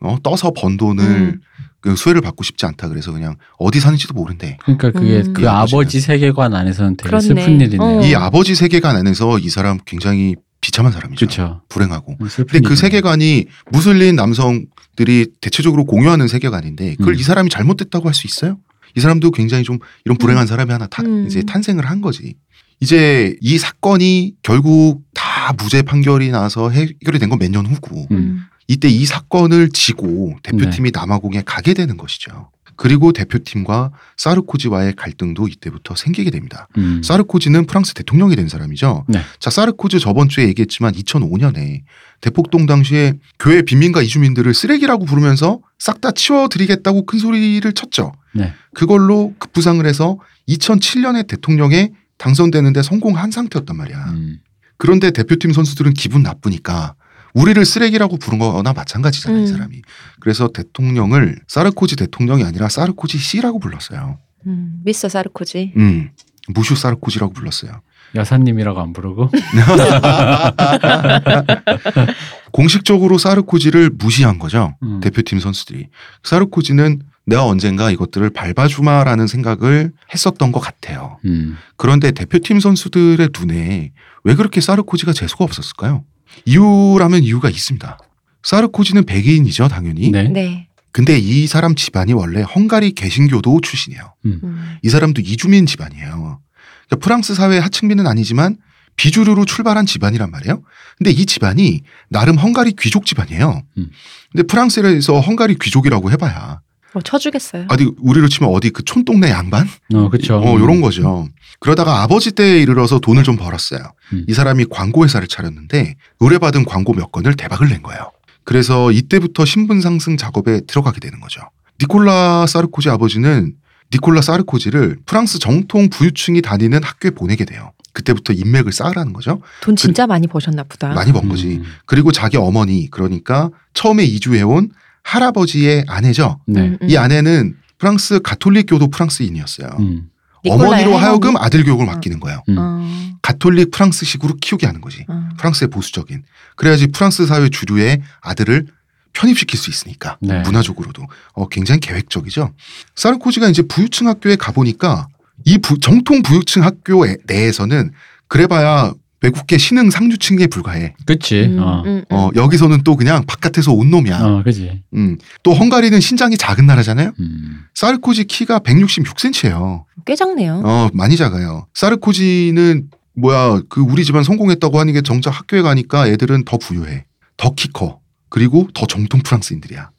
어, 떠서 번 돈을 음. 그 수혜를 받고 싶지 않다. 그래서 그냥 어디 사는지도 모른대. 그러니까 그게 음. 그이 아버지 세계관 안에서는 되게 그렇네. 슬픈 일이네. 어. 이 아버지 세계관 안에서 이 사람 굉장히 비참한 사람이죠. 그렇죠. 불행하고. 슬픈 근데 그. 세계관이 무슬림 남성들이 대체적으로 공유하는 세계관인데 그걸 음. 이 사람이 잘못됐다고 할 수 있어요? 이 사람도 굉장히 좀 이런 불행한 사람이 하나 타, 음. 이제 탄생을 한 거지. 이제 이 사건이 결국 다 무죄 판결이 나서 해결이 된 건 몇 년 후고 음. 이때 이 사건을 지고 대표팀이 남아공에 가게 되는 것이죠. 그리고 대표팀과 사르코지와의 갈등도 이때부터 생기게 됩니다. 음. 사르코지는 프랑스 대통령이 된 사람이죠. 네. 자, 사르코지 저번 주에 얘기했지만 2005년에 대폭동 당시에 교회 빈민가 이주민들을 쓰레기라고 부르면서 싹 다 치워드리겠다고 큰 소리를 쳤죠. 네. 그걸로 급부상을 해서 2007년에 대통령에 당선되는데 성공한 상태였단 말이야. 음. 그런데 대표팀 선수들은 기분 나쁘니까 우리를 쓰레기라고 부른 거나 마찬가지잖아, 음. 이 사람이. 그래서 대통령을 사르코지 대통령이 아니라 사르코지 씨라고 불렀어요. 음, 미스터 사르코지. 음. 무슈 사르코지라고 불렀어요. 여사님이라고 안 부르고 공식적으로 사르코지를 무시한 거죠. 음. 대표팀 선수들이. 사르코지는 내가 언젠가 이것들을 밟아주마라는 생각을 했었던 것 같아요. 음. 그런데 대표팀 선수들의 눈에 왜 그렇게 사르코지가 재수가 없었을까요? 이유라면 이유가 있습니다. 사르코지는 백인이죠, 당연히. 네. 네. 근데 이 사람 집안이 원래 헝가리 개신교도 출신이에요. 음. 이 사람도 이주민 집안이에요. 그러니까 프랑스 사회의 하층민은 아니지만 비주류로 출발한 집안이란 말이에요. 근데 이 집안이 나름 헝가리 귀족 집안이에요. 음. 근데 프랑스에서 헝가리 귀족이라고 해봐야 어, 쳐주겠어요. 어디 우리로 치면 어디 그 촌동네 양반? 어, 그렇죠. 어, 요런 거죠. 그러다가 아버지 때에 이르러서 돈을 좀 벌었어요. 음. 이 사람이 광고 회사를 차렸는데 의뢰받은 광고 몇 건을 대박을 낸 거예요. 그래서 이때부터 신분 상승 작업에 들어가게 되는 거죠. 니콜라 사르코지 아버지는 니콜라 사르코지를 프랑스 정통 부유층이 다니는 학교에 보내게 돼요. 그때부터 인맥을 쌓으라는 거죠. 돈 진짜 많이 버셨나 보다. 많이 번 거지. 음. 그리고 자기 어머니 그러니까 처음에 이주해온 할아버지의 아내죠. 네. 음, 음. 이 아내는 프랑스 가톨릭 교도 프랑스인이었어요. 음. 어머니로 할머니? 하여금 아들 교육을 맡기는 거예요. 음. 어, 가톨릭 프랑스식으로 키우게 하는 거지. 어. 프랑스의 보수적인. 그래야지 프랑스 사회 주류의 아들을 편입시킬 수 있으니까 네. 문화적으로도 어, 굉장히 계획적이죠. 사르코지가 이제 부유층 학교에 가 보니까 이 부- 정통 부유층 학교 에- 내에서는 그래봐야 외국계 신흥 상류층에 불과해. 그치. 음, 어. 음, 음. 어, 여기서는 또 그냥 바깥에서 온 놈이야. 어, 그지. 음. 또 헝가리는 신장이 작은 나라잖아요. 음. 사르코지 키가 166cm예요. 꽤 작네요. 어, 많이 작아요. 사르코지는 뭐야 그 우리 집안 성공했다고 하는 게 정작 학교에 가니까 애들은 더 부유해. 더 키 커. 그리고 더 정통 프랑스인들이야.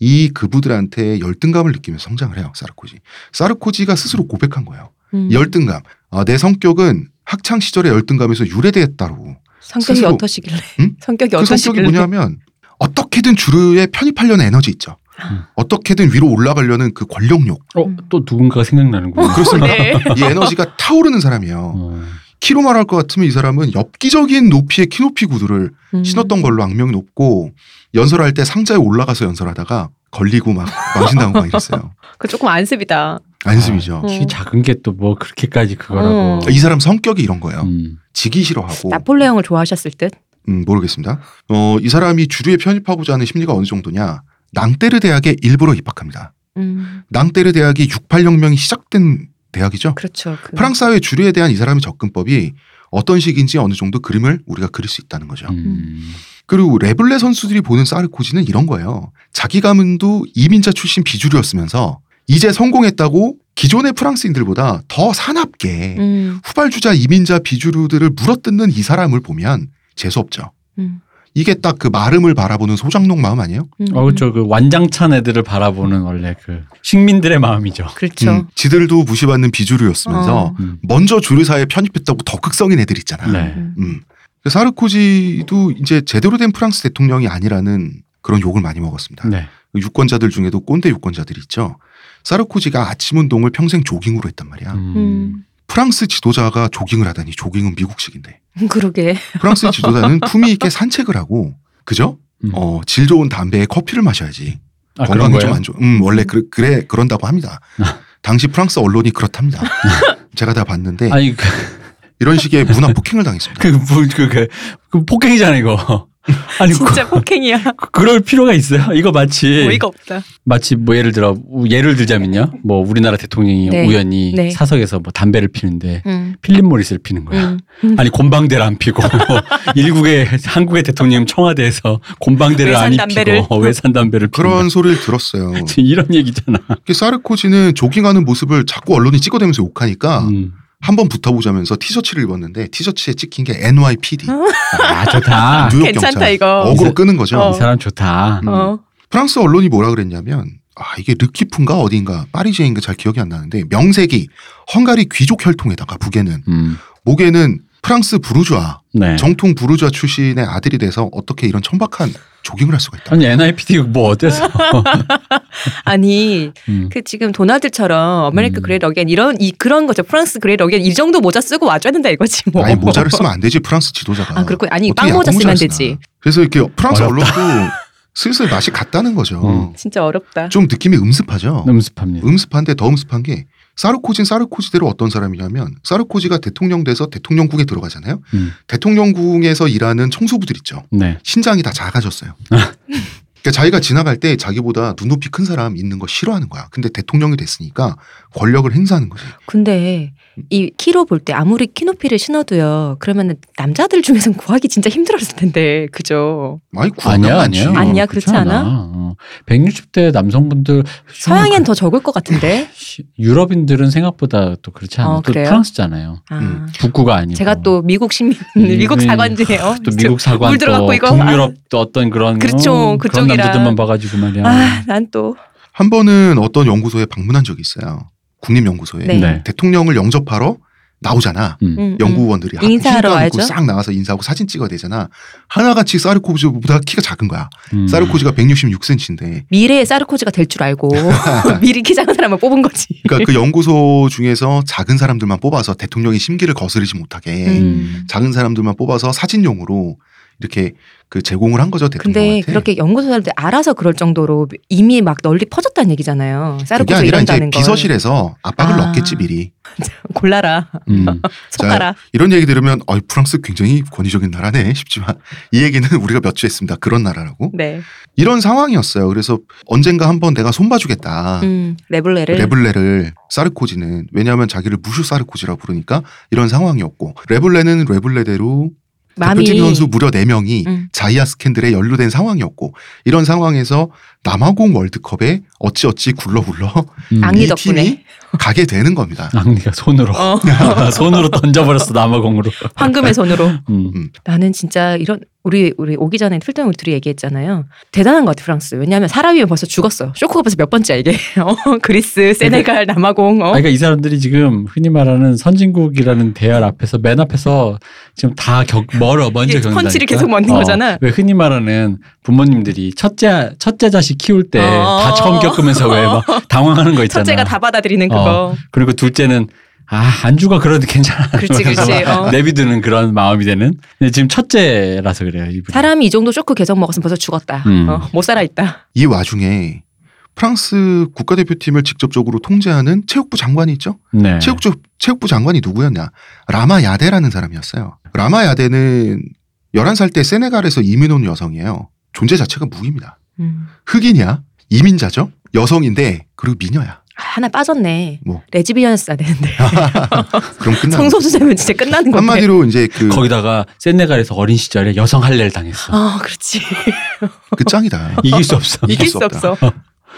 이 그부들한테 열등감을 느끼면서 성장을 해요. 사르코지. 사르코지가 스스로 고백한 거예요. 음. 열등감. 아, 내 성격은 학창 시절의 열등감에서 유래되었다고. 성격이 스스로- 어떠시길래? 응? 성격이 그 성격이 어떠시길래? 뭐냐면 어떻게든 주류에 편입하려는 에너지 있죠. 음. 어떻게든 위로 올라가려는 그 권력욕. 어, 또 누군가가 생각나는구나. 그렇습니다. 네. 이 에너지가 타오르는 사람이에요. 어. 키로 말할 것 같으면 이 사람은 엽기적인 높이의 키높이 구두를 음. 신었던 걸로 악명이 높고 연설할 때 상자에 올라가서 연설하다가 걸리고 막 망신당하고 막 이랬어요. 그 조금 안습이다. 안심이죠. 어. 키 작은 게 또 뭐 그렇게까지 그거라고. 어. 이 사람 성격이 이런 거예요. 음. 지기 싫어하고 나폴레옹을 좋아하셨을 듯. 음, 모르겠습니다. 어, 이 사람이 주류에 편입하고자 하는 심리가 어느 정도냐. 낭테르 대학에 일부러 입학합니다. 음. 낭테르 대학이 68혁명이 시작된 대학이죠. 그렇죠. 그. 프랑스 사회 주류에 대한 이 사람의 접근법이 어떤 식인지 어느 정도 그림을 우리가 그릴 수 있다는 거죠. 음. 그리고 레블레 선수들이 보는 사르코지는 이런 거예요. 자기 가문도 이민자 출신 비주류였으면서 이제 성공했다고 기존의 프랑스인들보다 더 사납게 음. 후발주자 이민자 비주류들을 물어뜯는 이 사람을 보면 재수없죠. 음. 이게 딱 그 마름을 바라보는 소장농 마음 아니에요? 음. 어, 그렇죠. 그 완장찬 애들을 바라보는 원래 그 식민들의 마음이죠. 그렇죠. 음, 지들도 무시받는 비주류였으면서 어. 음. 먼저 주류사에 편입했다고 더 극성인 애들 있잖아. 네. 음. 음. 그래서 사르코지도 이제 제대로 된 프랑스 대통령이 아니라는 그런 욕을 많이 먹었습니다. 네. 유권자들 중에도 꼰대 유권자들이 있죠. 사르코지가 아침 운동을 평생 조깅으로 했단 말이야. 음. 음. 프랑스 지도자가 조깅을 하다니 조깅은 미국식인데. 그러게. 프랑스 지도자는 품위 있게 산책을 하고 그죠? 음. 어, 질 좋은 담배에 커피를 마셔야지. 아, 건강이? 좀 안 좋아. 음, 원래 그, 그래 그런다고 합니다. 아. 당시 프랑스 언론이 그렇답니다. 제가 다 봤는데 아니 그, 이런 식의 문화 폭행을 당했습니다. 그, 그, 그, 그, 그 폭행이잖아 이거. 아니 진짜 폭행이야. 그, 그럴 필요가 있어요. 이거 마치 어이가 없다. 마치 뭐 예를 들어 우- 예를 들자면요. 뭐 우리나라 대통령이 네. 우연히 네. 사석에서 뭐 담배를 피는데 음. 필립 모리스를 피는 거야. 음. 아니 곤방대를 안 피고 일국의 한국의 대통령 청와대에서 곤방대를 안 담배를? 피고 외산 담배를 피는 그런 소리를 들었어요. 이런 얘기잖아. 사르코지는 조깅하는 모습을 자꾸 언론이 찍어대면서 욕하니까 음. 한번 붙어보자면서 티셔츠를 입었는데 티셔츠에 찍힌 게 NYPD 아 좋다. 뉴욕 괜찮다, 경찰 이거. 어그로 끄는 거죠. 어. 이 사람 좋다. 음. 어. 프랑스 언론이 뭐라 그랬냐면 아 이게 레키프인가 어딘가 파리제인가 잘 기억이 안 나는데 명색이 헝가리 귀족 혈통에다가 북에는 음. 목에는 프랑스 부르주아 네. 정통 부르주아 출신의 아들이 돼서 어떻게 이런 천박한 조깅을 할 수가 있다. 아니 NYPD 뭐 어때서? 아니 음. 그 지금 도널드처럼 아메리카 음. great again 이런 이 그런 거죠. 프랑스 great again 이 정도 모자 쓰고 와줘야 된다 이거지 뭐. 아니 모자를 쓰면 안 되지 프랑스 지도자가. 아 그렇고 아니 빵 모자 쓰면 되지. 그래서 이렇게 프랑스 어렵다. 언론도 슬슬 맛이 갔다는 거죠. 음. 진짜 어렵다. 좀 느낌이 음습하죠. 음습합니다. 음습한데 더 음습한 게 사르코지는 사르코지대로 어떤 사람이냐면 사르코지가 대통령 돼서 대통령궁에 들어가잖아요. 음. 대통령궁에서 일하는 청소부들 있죠. 네. 신장이 다 작아졌어요. 그러니까 자기가 지나갈 때 자기보다 눈높이 큰 사람 있는 거 싫어하는 거야. 근데 대통령이 됐으니까 권력을 행사하는 거지. 근데 이 키로 볼 때 아무리 키높이를 신어도요. 그러면 남자들 중에선 구하기 진짜 힘들었을 텐데 그죠? 많이 구하면 아니야. 아니야. 아니야, 어, 그렇지 않아? 어. 160대 남성분들 서양엔 더 적을 것 같은데. 시- 유럽인들은 생각보다 또 그렇지 않아요. 어, 또? 프랑스잖아요. 아. 음. 북구가 아니고. 제가 또 미국 시민, 음, 미국 음, 사관이에요. 또 미국 사관 물또 들어갔고 이거. 북유럽 또 어떤 그런 그렇죠. 어, 그런. 남자들만 봐가지고 말이야. 아, 난 또. 한 번은 어떤 연구소에 방문한 적이 있어요. 국립연구소에 네. 네. 대통령을 영접하러 나오잖아. 음. 음, 음. 연구원들이 인사하러 힐 감고 와야죠. 싹 나와서 인사하고 사진 찍어야 되잖아. 하나같이 사르코지보다 키가 작은 거야. 음. 사르코지가 166cm인데. 미래의 사르코지가 될 줄 알고 미리 키 작은 사람을 뽑은 거지. 그러니까 그 연구소 중에서 작은 사람들만 뽑아서 대통령의 심기를 거스르지 못하게 음. 작은 사람들만 뽑아서 사진용으로 이렇게 그 제공을 한 거죠 근데 대통령한테. 그렇게 연구소 사람들 알아서 그럴 정도로 이미 막 널리 퍼졌다는 얘기잖아요. 아니라 이제 걸. 비서실에서 압박을 아. 넣겠지 미리. 골라라. 음. 속아라. 이런 얘기 들으면 어, 프랑스 굉장히 권위적인 나라네 싶지만 이 얘기는 우리가 몇 주 했습니다. 그런 나라라고. 네. 이런 상황이었어요. 그래서 언젠가 한번 내가 손봐주겠다. 음, 레블레를. 레블레를 사르코지는 왜냐하면 자기를 무슈 사르코지라고 부르니까 이런 상황이었고 레블레는 레블레대로 마음이 대표팀 선수 무려 4명이 음. 자이아 스캔들에 연루된 상황이었고 이런 상황에서 남아공 월드컵에 어찌어찌 굴러굴러 음. 이 덕분에. 팀이 가게 되는 겁니다. 악리가 손으로 어, 손으로 던져버렸어 남아공으로. 황금의 손으로. 음. 나는 진짜 이런 우리 우리 오기 전에 필동 우리 둘이 얘기했잖아요. 대단한 것 같아 프랑스. 왜냐하면 사람이면 벌써 죽었어. 쇼크가 벌써 몇 번째야 이게. 어, 그리스, 세네갈, 남아공. 어? 아, 그러니까 이 사람들이 지금 흔히 말하는 선진국이라는 대열 앞에서 맨 앞에서 지금 다 격, 멀어 먼저 겪는다니까. 펀치를 계속 먹는 거잖아. 왜 흔히 말하는 부모님들이 첫째 첫째 자식 키울 때다 어. 처음 겪으면서 왜 막 당황하는 거 있잖아. 첫째가 다 받아들이는 그거. 그리고 둘째는 아안 죽어 그래도 괜찮아. 그렇지, 그렇지. 어. 내비두는 그런 마음이 되는. 근데 지금 첫째라서 그래요. 이분이. 사람이 이 정도 쇼크 계속 먹었으면 벌써 죽었다. 음. 어, 못 살아 있다. 이 와중에 프랑스 국가대표팀을 직접적으로 통제하는 체육부 장관이 있죠. 네. 체육부, 체육부 장관이 누구였냐? 라마 야데라는 사람이었어요. 라마 야데는 11살 때 세네갈에서 이민 온 여성이에요. 존재 자체가 무기입니다. 음. 흑인이야. 이민자죠. 여성인데 그리고 미녀야. 아, 하나 빠졌네. 뭐. 레즈비언이었어야 되는데. 그럼 끝나. 성소수자면 진짜 끝나는 건데. 한마디로 이제 그, 거기다가 세네갈에서 어린 시절에 여성 할례를 당했어. 아, 그렇지. 그 짱이다. 이길 수 없어. 이길 수 없어.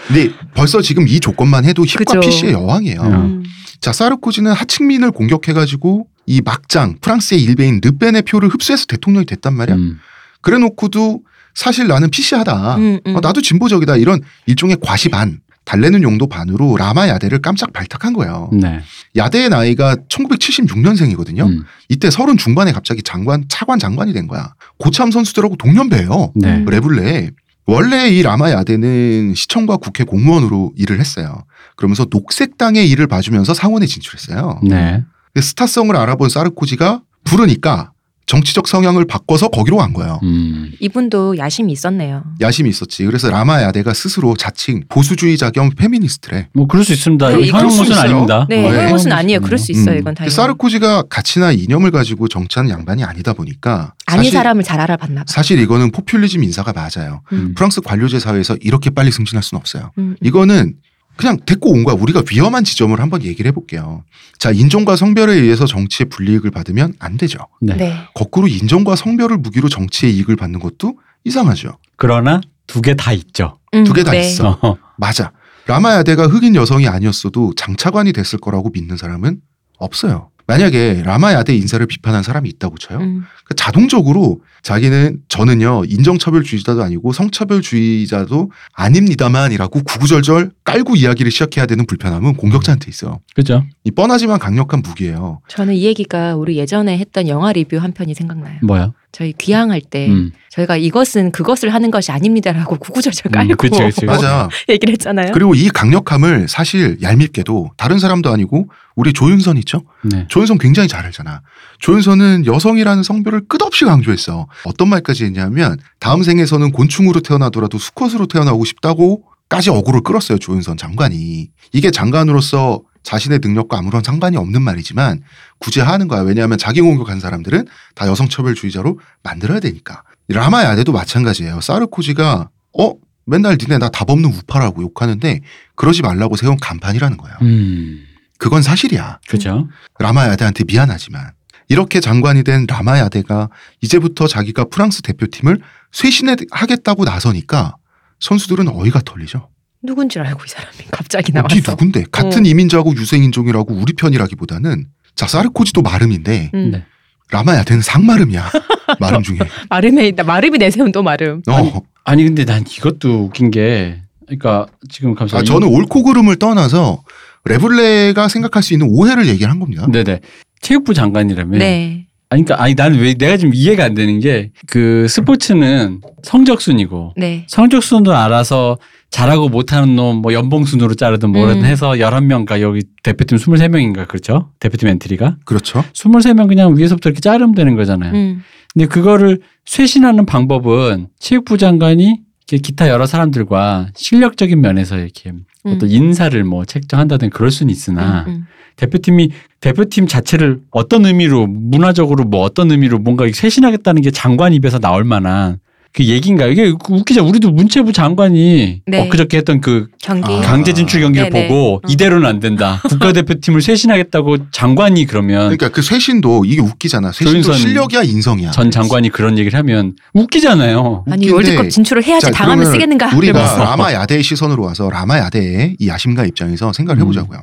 근데 벌써 지금 이 조건만 해도 힙과 그죠. PC의 여왕이에요. 음. 음. 자, 사르코지는 하층민을 공격해가지고 이 막장 프랑스의 일베인 르펜의 표를 흡수해서 대통령이 됐단 말이야. 음. 그래 놓고도 사실 나는 PC하다. 음, 음. 어, 나도 진보적이다. 이런 일종의 과시 반. 달래는 용도 반으로 라마 야데를 깜짝 발탁한 거예요. 네. 야데의 나이가 1976년생이거든요. 음. 이때 서른 중반에 갑자기 장관, 차관 장관이 된 거야. 고참 선수들하고 동년배예요. 네. 음. 레블레. 원래 이 라마 야데는 시청과 국회 공무원으로 일을 했어요. 그러면서 녹색당의 일을 봐주면서 상원에 진출했어요. 네. 근데 스타성을 알아본 사르코지가 부르니까 정치적 성향을 바꿔서 거기로 간 거예요. 음. 이분도 야심이 있었네요. 야심이 있었지. 그래서 라마 야데가 스스로 자칭 보수주의자 겸 페미니스트래. 뭐 그럴 수 있습니다. 네, 모습은 있어요. 아닙니다. 네, 어, 그런 네. 것은 아니에요. 그럴 수 있어요. 음. 이건 당연히. 사르코지가 가치나 이념을 가지고 정치하는 양반이 아니다 보니까 아닌 사람을 잘 알아봤나 봐. 사실 이거는 포퓰리즘 인사가 맞아요. 음. 프랑스 관료제 사회에서 이렇게 빨리 승진할 수는 없어요. 음. 이거는 그냥 데리고 온 거야. 우리가 위험한 지점을 한번 얘기를 해볼게요. 자, 인종과 성별에 의해서 정치의 불이익을 받으면 안 되죠. 네. 네. 거꾸로 인종과 성별을 무기로 정치의 이익을 받는 것도 이상하죠. 그러나 두 개 다 있죠. 음, 두개다 네. 있어. 어. 맞아. 라마야데가 흑인 여성이 아니었어도 장차관이 됐을 거라고 믿는 사람은 없어요. 만약에 라마야데 인사를 비판한 사람이 있다고 쳐요. 음. 그 자동적으로 자기는 저는요 인종차별주의자도 아니고 성차별주의자도 아닙니다만이라고 구구절절 깔고 이야기를 시작해야 되는 불편함은 공격자한테 있어요. 그죠? 이 뻔하지만 강력한 무기예요. 저는 이 얘기가 우리 예전에 했던 영화 리뷰 한 편이 생각나요. 뭐야? 저희 귀향할 때 음. 저희가 이것은 그것을 하는 것이 아닙니다라고 구구절절 깔고 음, 그치, 그치. 맞아. 얘기를 했잖아요. 그리고 이 강력함을 사실 얄밉게도 다른 사람도 아니고 우리 조윤선 있죠? 네. 조윤선 굉장히 잘 알잖아. 조윤선은 여성이라는 성별을 끝없이 강조했어. 어떤 말까지 했냐면 다음 생에서는 곤충으로 태어나더라도 수컷으로 태어나고 싶다고 까지 어구를 끌었어요. 조윤선 장관이. 이게 장관으로서 자신의 능력과 아무런 상관이 없는 말이지만 굳이 하는 거야. 왜냐하면 자기 공격한 사람들은 다 여성차별주의자로 만들어야 되니까. 라마 야데도 마찬가지예요. 사르코지가 어 맨날 니네 나 답 없는 우파라고 욕하는데 그러지 말라고 세운 간판이라는 거예요. 음. 그건 사실이야. 그죠? 라마 야데한테 미안하지만 이렇게 장관이 된 라마 야데가 이제부터 자기가 프랑스 대표팀을 쇄신하겠다고 나서니까 선수들은 어이가 털리죠. 누군 줄 알고 이 사람이 갑자기 네 나왔어. 누군데? 같은 어. 이민자고 유색인종이라고 우리 편이라기보다는 자 사르코지도 마름인데 음. 네. 라마야데는 상마름이야. 마름 중에. 마름에 있다. 마름이 내세운 또 마름. 어. 아니 근데 난 이것도 웃긴 게 그러니까 지금 아, 감사합니다. 저는 옳고 그름을 떠나서 레블레가 생각할 수 있는 오해를 얘기를 한 겁니다. 네네. 체육부 장관이라면 네. 아니 그러니까 아니 나는 왜 내가 지금 이해가 안 되는 게 그 스포츠는 성적순이고 네. 성적순도 알아서 잘하고 못하는 놈 뭐 연봉순으로 자르든 뭐라든 음. 해서 11명과 여기 대표팀 23명인가 그렇죠? 대표팀 엔트리가 그렇죠. 23명 그냥 위에서부터 이렇게 자르면 되는 거잖아요. 음. 근데 그거를 쇄신하는 방법은 체육부 장관이 기타 여러 사람들과 실력적인 면에서 이렇게 어떤 인사를 뭐 책정한다든 그럴 수는 있으나 음, 음. 대표팀이 대표팀 자체를 어떤 의미로 문화적으로 뭐 어떤 의미로 뭔가 쇄신하겠다는 게 장관 입에서 나올 만한 그 얘기인가 이게 웃기자 우리도 문체부 장관이 네. 엊그저께 했던 그 경기. 아. 강제 진출 경기를 네네. 보고 어. 이대로는 안 된다. 국가대표팀을 쇄신하겠다고 장관이 그러면 그러니까 그 쇄신도 이게 웃기잖아. 쇄신도 실력이야 인성이야. 전 장관이 그런 얘기를 하면 웃기잖아요. 아니 월드컵 진출을 해야지 자, 당하면 쓰겠는가? 우리가. 라마 야대의 시선으로 와서 라마 야대의 이 야심가 입장에서 생각을 음. 해보자고요.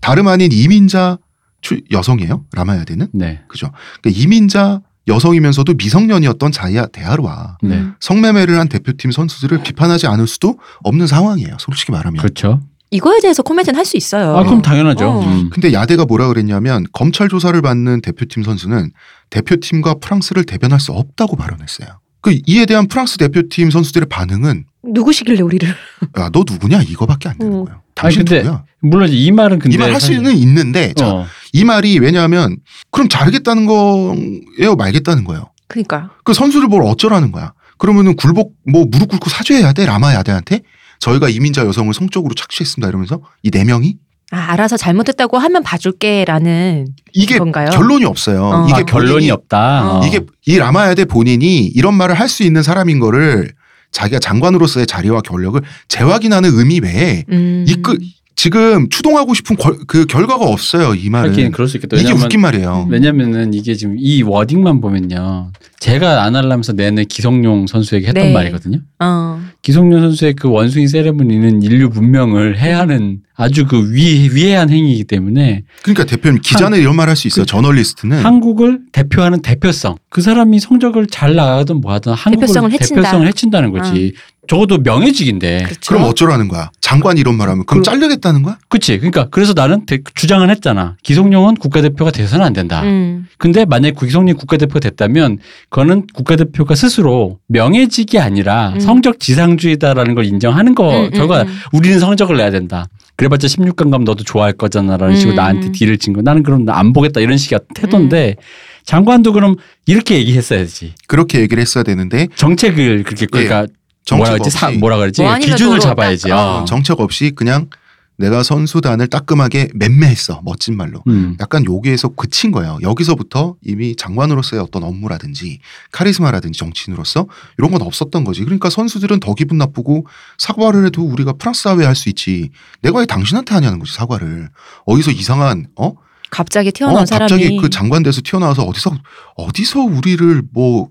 다름 아닌 이민자 추- 여성이에요. 라마 야대는 네. 그죠. 그러니까 이민자 여성이면서도 미성년이었던 자이아 대하루와 네. 음. 성매매를 한 대표팀 선수들을 비판하지 않을 수도 없는 상황이에요. 솔직히 말하면. 그렇죠. 이거에 대해서 코멘트는 할 수 있어요. 아 그럼 당연하죠. 어. 음. 근데 야대가 뭐라 그랬냐면 검찰 조사를 받는 대표팀 선수는 대표팀과 프랑스를 대변할 수 없다고 발언했어요. 그 이에 대한 프랑스 대표팀 선수들의 반응은 누구시길래 우리를? 야 너 누구냐 이거밖에 안 되는 음. 거예요. 당신 근데 누구야? 물론 이 말은 근데 이 말 할 수는 있는데 자, 어. 이 말이 왜냐하면 그럼 자르겠다는 거예요 말겠다는 거예요. 그러니까 그 선수를 뭘 어쩌라는 거야. 그러면은 굴복 뭐 무릎 꿇고 사죄해야 돼 라마 야대한테 저희가 이민자 여성을 성적으로 착취했습니다 이러면서 이 네 명이 아, 알아서 잘못했다고 하면 봐줄게라는 이게 건가요? 결론이 없어요. 어. 이게 아, 결론이 없다. 어. 이게 이 라마야대 본인이 이런 말을 할 수 있는 사람인 거를 자기가 장관으로서의 자리와 권력을 재확인하는 의미 외에 음. 이끄 지금 추동하고 싶은 걸- 그 결과가 없어요 이 말은 하긴 그럴 수 있겠다. 이게 왜냐면 웃긴 말이에요. 왜냐면은 이게 지금 이 워딩만 보면요. 제가 안 하려면서 내내 기성용 선수에게 했던 네. 말이거든요. 어. 기성용 선수의 그 원숭이 세레머니는 인류 문명을 해하는 아주 그 위, 위해한 행위이기 때문에 그러니까 대표님 기자는 이런 말 할 수 있어요. 그 저널리스트는 한국을 대표하는 대표성. 그 사람이 성적을 잘 나가든 뭐하든 한국을 대표성을 해친다. 대표성을 해친다는 거지. 적어도 명예직인데. 그렇죠. 그럼 어쩌라는 거야? 장관이 이런 말하면 그럼 그- 잘려겠다는 거야? 그치. 그러니까 그래서 나는 대- 주장을 했잖아. 기성용은 국가대표가 돼서는 안 된다. 음. 근데 만약에 기성용 국가대표가 됐다면 그거는 국가대표가 스스로 명예직이 아니라 음. 성적 지상주의다라는 걸 인정하는 거 음, 음, 결과 음. 우리는 성적을 내야 된다. 그래봤자 16강 가면 너도 좋아할 거잖아라는 식으로 음. 나한테 딜을 친 거. 나는 그럼 나안 보겠다 이런 식의 태도인데 음. 장관도 그럼 이렇게 얘기했어야지. 그렇게 얘기를 했어야 되는데 정책을 그렇게 그러니까 뭐라 정책 그랬지? 사- 뭐라 그랬지? 뭐 아니면 기준을 잡아야지. 딱, 어. 어. 정책 없이 그냥 내가 선수단을 따끔하게 맴매했어 멋진 말로. 음. 약간 여기에서 그친 거예요. 여기서부터 이미 장관으로서의 어떤 업무라든지 카리스마라든지 정치인으로서 이런 건 없었던 거지. 그러니까 선수들은 더 기분 나쁘고 사과를 해도 우리가 프랑스 사회에 할 수 있지. 내가 왜 당신한테 하냐는 거지 사과를. 어디서 이상한 어? 갑자기 튀어나온 어 사람이 갑자기 그 장관 돼서 튀어나와서 어디서 어디서 우리를 뭐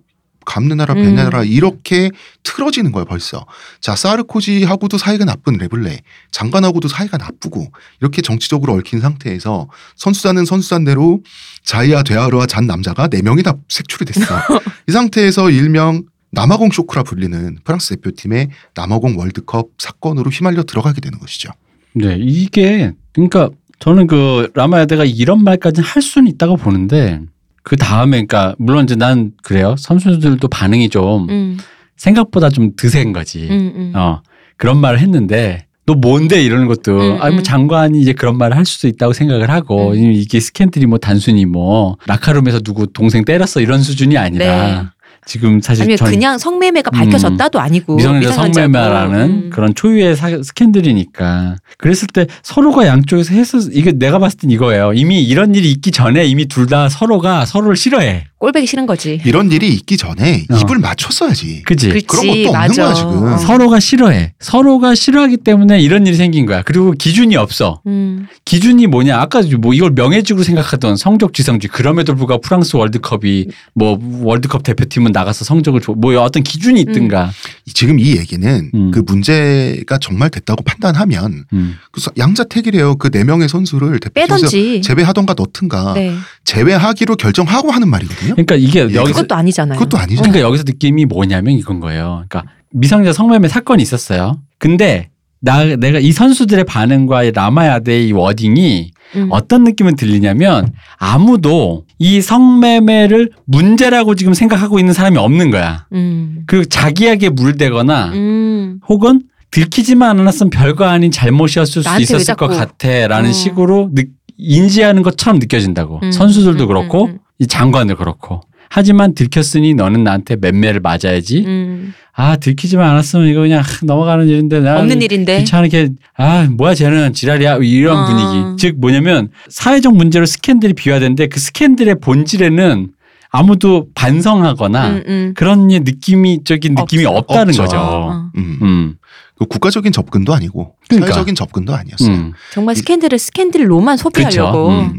감내나라 음. 배내나라 이렇게 틀어지는 거예요 벌써. 자 사르코지하고도 사이가 나쁜 레블레, 장관하고도 사이가 나쁘고 이렇게 정치적으로 얽힌 상태에서 선수단은 선수단대로 자이아 되아르와 잔 남자가 네 명이 다 색출이 됐어. 이 상태에서 일명 남아공 쇼크라 불리는 프랑스 대표팀의 남아공 월드컵 사건으로 휘말려 들어가게 되는 것이죠. 네, 이게 그러니까 저는 그 라마야데가 이런 말까지는 할 수는 있다고 보는데 그 다음에 그러니까 물론 이제 난 그래요 선수들도 반응이 좀 음, 생각보다 좀 드센 거지. 음, 음. 어 그런 말을 했는데 너 뭔데 이러는 것도 음, 아니 뭐 음. 장관이 이제 그런 말을 할 수도 있다고 생각을 하고 음. 이게 스캔들이 뭐 단순히 뭐 라카룸에서 누구 동생 때렸어 이런 수준이 아니라 네. 지금 사실 아니면 전 그냥 성매매가 밝혀졌다도 아니고 미성년자. 성매매라는 음. 그런 초유의 사- 스캔들이니까 그랬을 때 서로가 양쪽에서 했을 이게 내가 봤을 땐 이거예요. 이미 이런 일이 있기 전에 이미 둘 다 서로가 서로를 싫어해. 꼴배기 싫은 거지. 이런 일이 있기 전에 어. 입을 맞췄어야지. 그지? 그런 것도 없는 맞아. 거야, 지금. 어. 서로가 싫어해. 서로가 싫어하기 때문에 이런 일이 생긴 거야. 그리고 기준이 없어. 음. 기준이 뭐냐? 아까 뭐 이걸 명예직으로 생각하던 성적 지상주의. 그럼에도 불구하고 프랑스 월드컵이 뭐 월드컵 대표팀은 나가서 성적을 줘. 뭐 어떤 기준이 있든가. 지금 이 얘기는 음. 그 문제가 정말 됐다고 판단하면 음. 그 양자택일이에요. 그 네 명의 선수를 대표팀에서 빼던지. 제외하던가 넣든가 네. 제외하기로 결정하고 하는 말이거든요. 그러니까 이게 예, 여기서 그것도 아니잖아요. 그것도 아니죠. 그러니까 여기서 느낌이 뭐냐면 이건 거예요. 그러니까 미성년자 성매매 사건이 있었어요. 근데 나 내가 이 선수들의 반응과 이 라마야데의 이 워딩이 음. 어떤 느낌은 들리냐면 아무도 이 성매매를 문제라고 지금 생각하고 있는 사람이 없는 거야. 음. 그 자기에게 물대거나 음. 혹은 들키지만 않았으면 별거 아닌 잘못이었을 수 있었을 것 같아라는 어. 식으로 느- 인지하는 것처럼 느껴진다고. 음. 선수들도 음, 그렇고 음, 음. 이 장관도 그렇고. 하지만 들켰으니 너는 나한테 맴매를 맞아야지. 음. 아 들키지만 않았으면 이거 그냥 넘어가는 일인데 나 없는 일인데. 귀찮게 아 뭐야 쟤는 지랄이야 이런 어. 분위기. 즉 뭐냐면 사회적 문제로 스캔들이 비화되는데 그 스캔들의 본질에는 아무도 반성하거나 음, 음. 그런 느낌이 적인 느낌이. 없 다는 없죠. 거죠. 어. 음. 음. 그 국가적인 접근도 아니고 그러니까. 사회적인 접근도 아니었어요. 음. 정말 스캔들을 스캔들로만 소비하려고. 그쵸.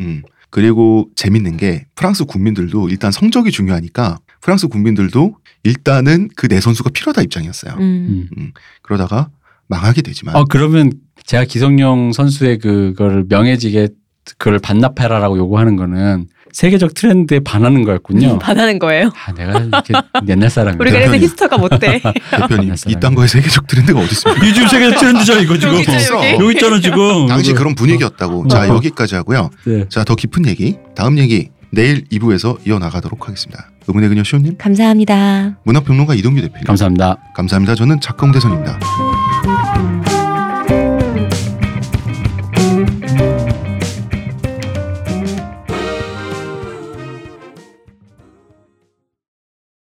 그리고 재밌는 게 프랑스 국민들도 일단 성적이 중요하니까 프랑스 국민들도 일단은 그 내 선수가 필요하다 입장이었어요. 음. 음. 그러다가 망하게 되지만 어 그러면 제가 기성용 선수의 그거를 명예직에 그걸 반납해라라고 요구하는 거는 세계적 트렌드에 반하는 거였군요. 반하는 거예요. 아, 내가 이렇게 옛날 사람이야. 우리가 그래서 대표님. 히스터가 못 돼. 대표님 만났어요. 이딴 거에 세계적 트렌드가 어디 있습니까? 요즘 세계적 트렌드죠 이거 지금. 여기 있죠, 여기. 여기 있잖아 지금. 당시. 그런 분위기였다고. 어. 자 여기까지 하고요. 네. 자더 깊은 얘기 다음 얘기 내일 2부에서 이어나가도록 하겠습니다. 의문의 그녀 시호님 감사합니다. 문화평론가 이동규 대표님 감사합니다. 감사합니다. 저는 작가 홍 대선입니다.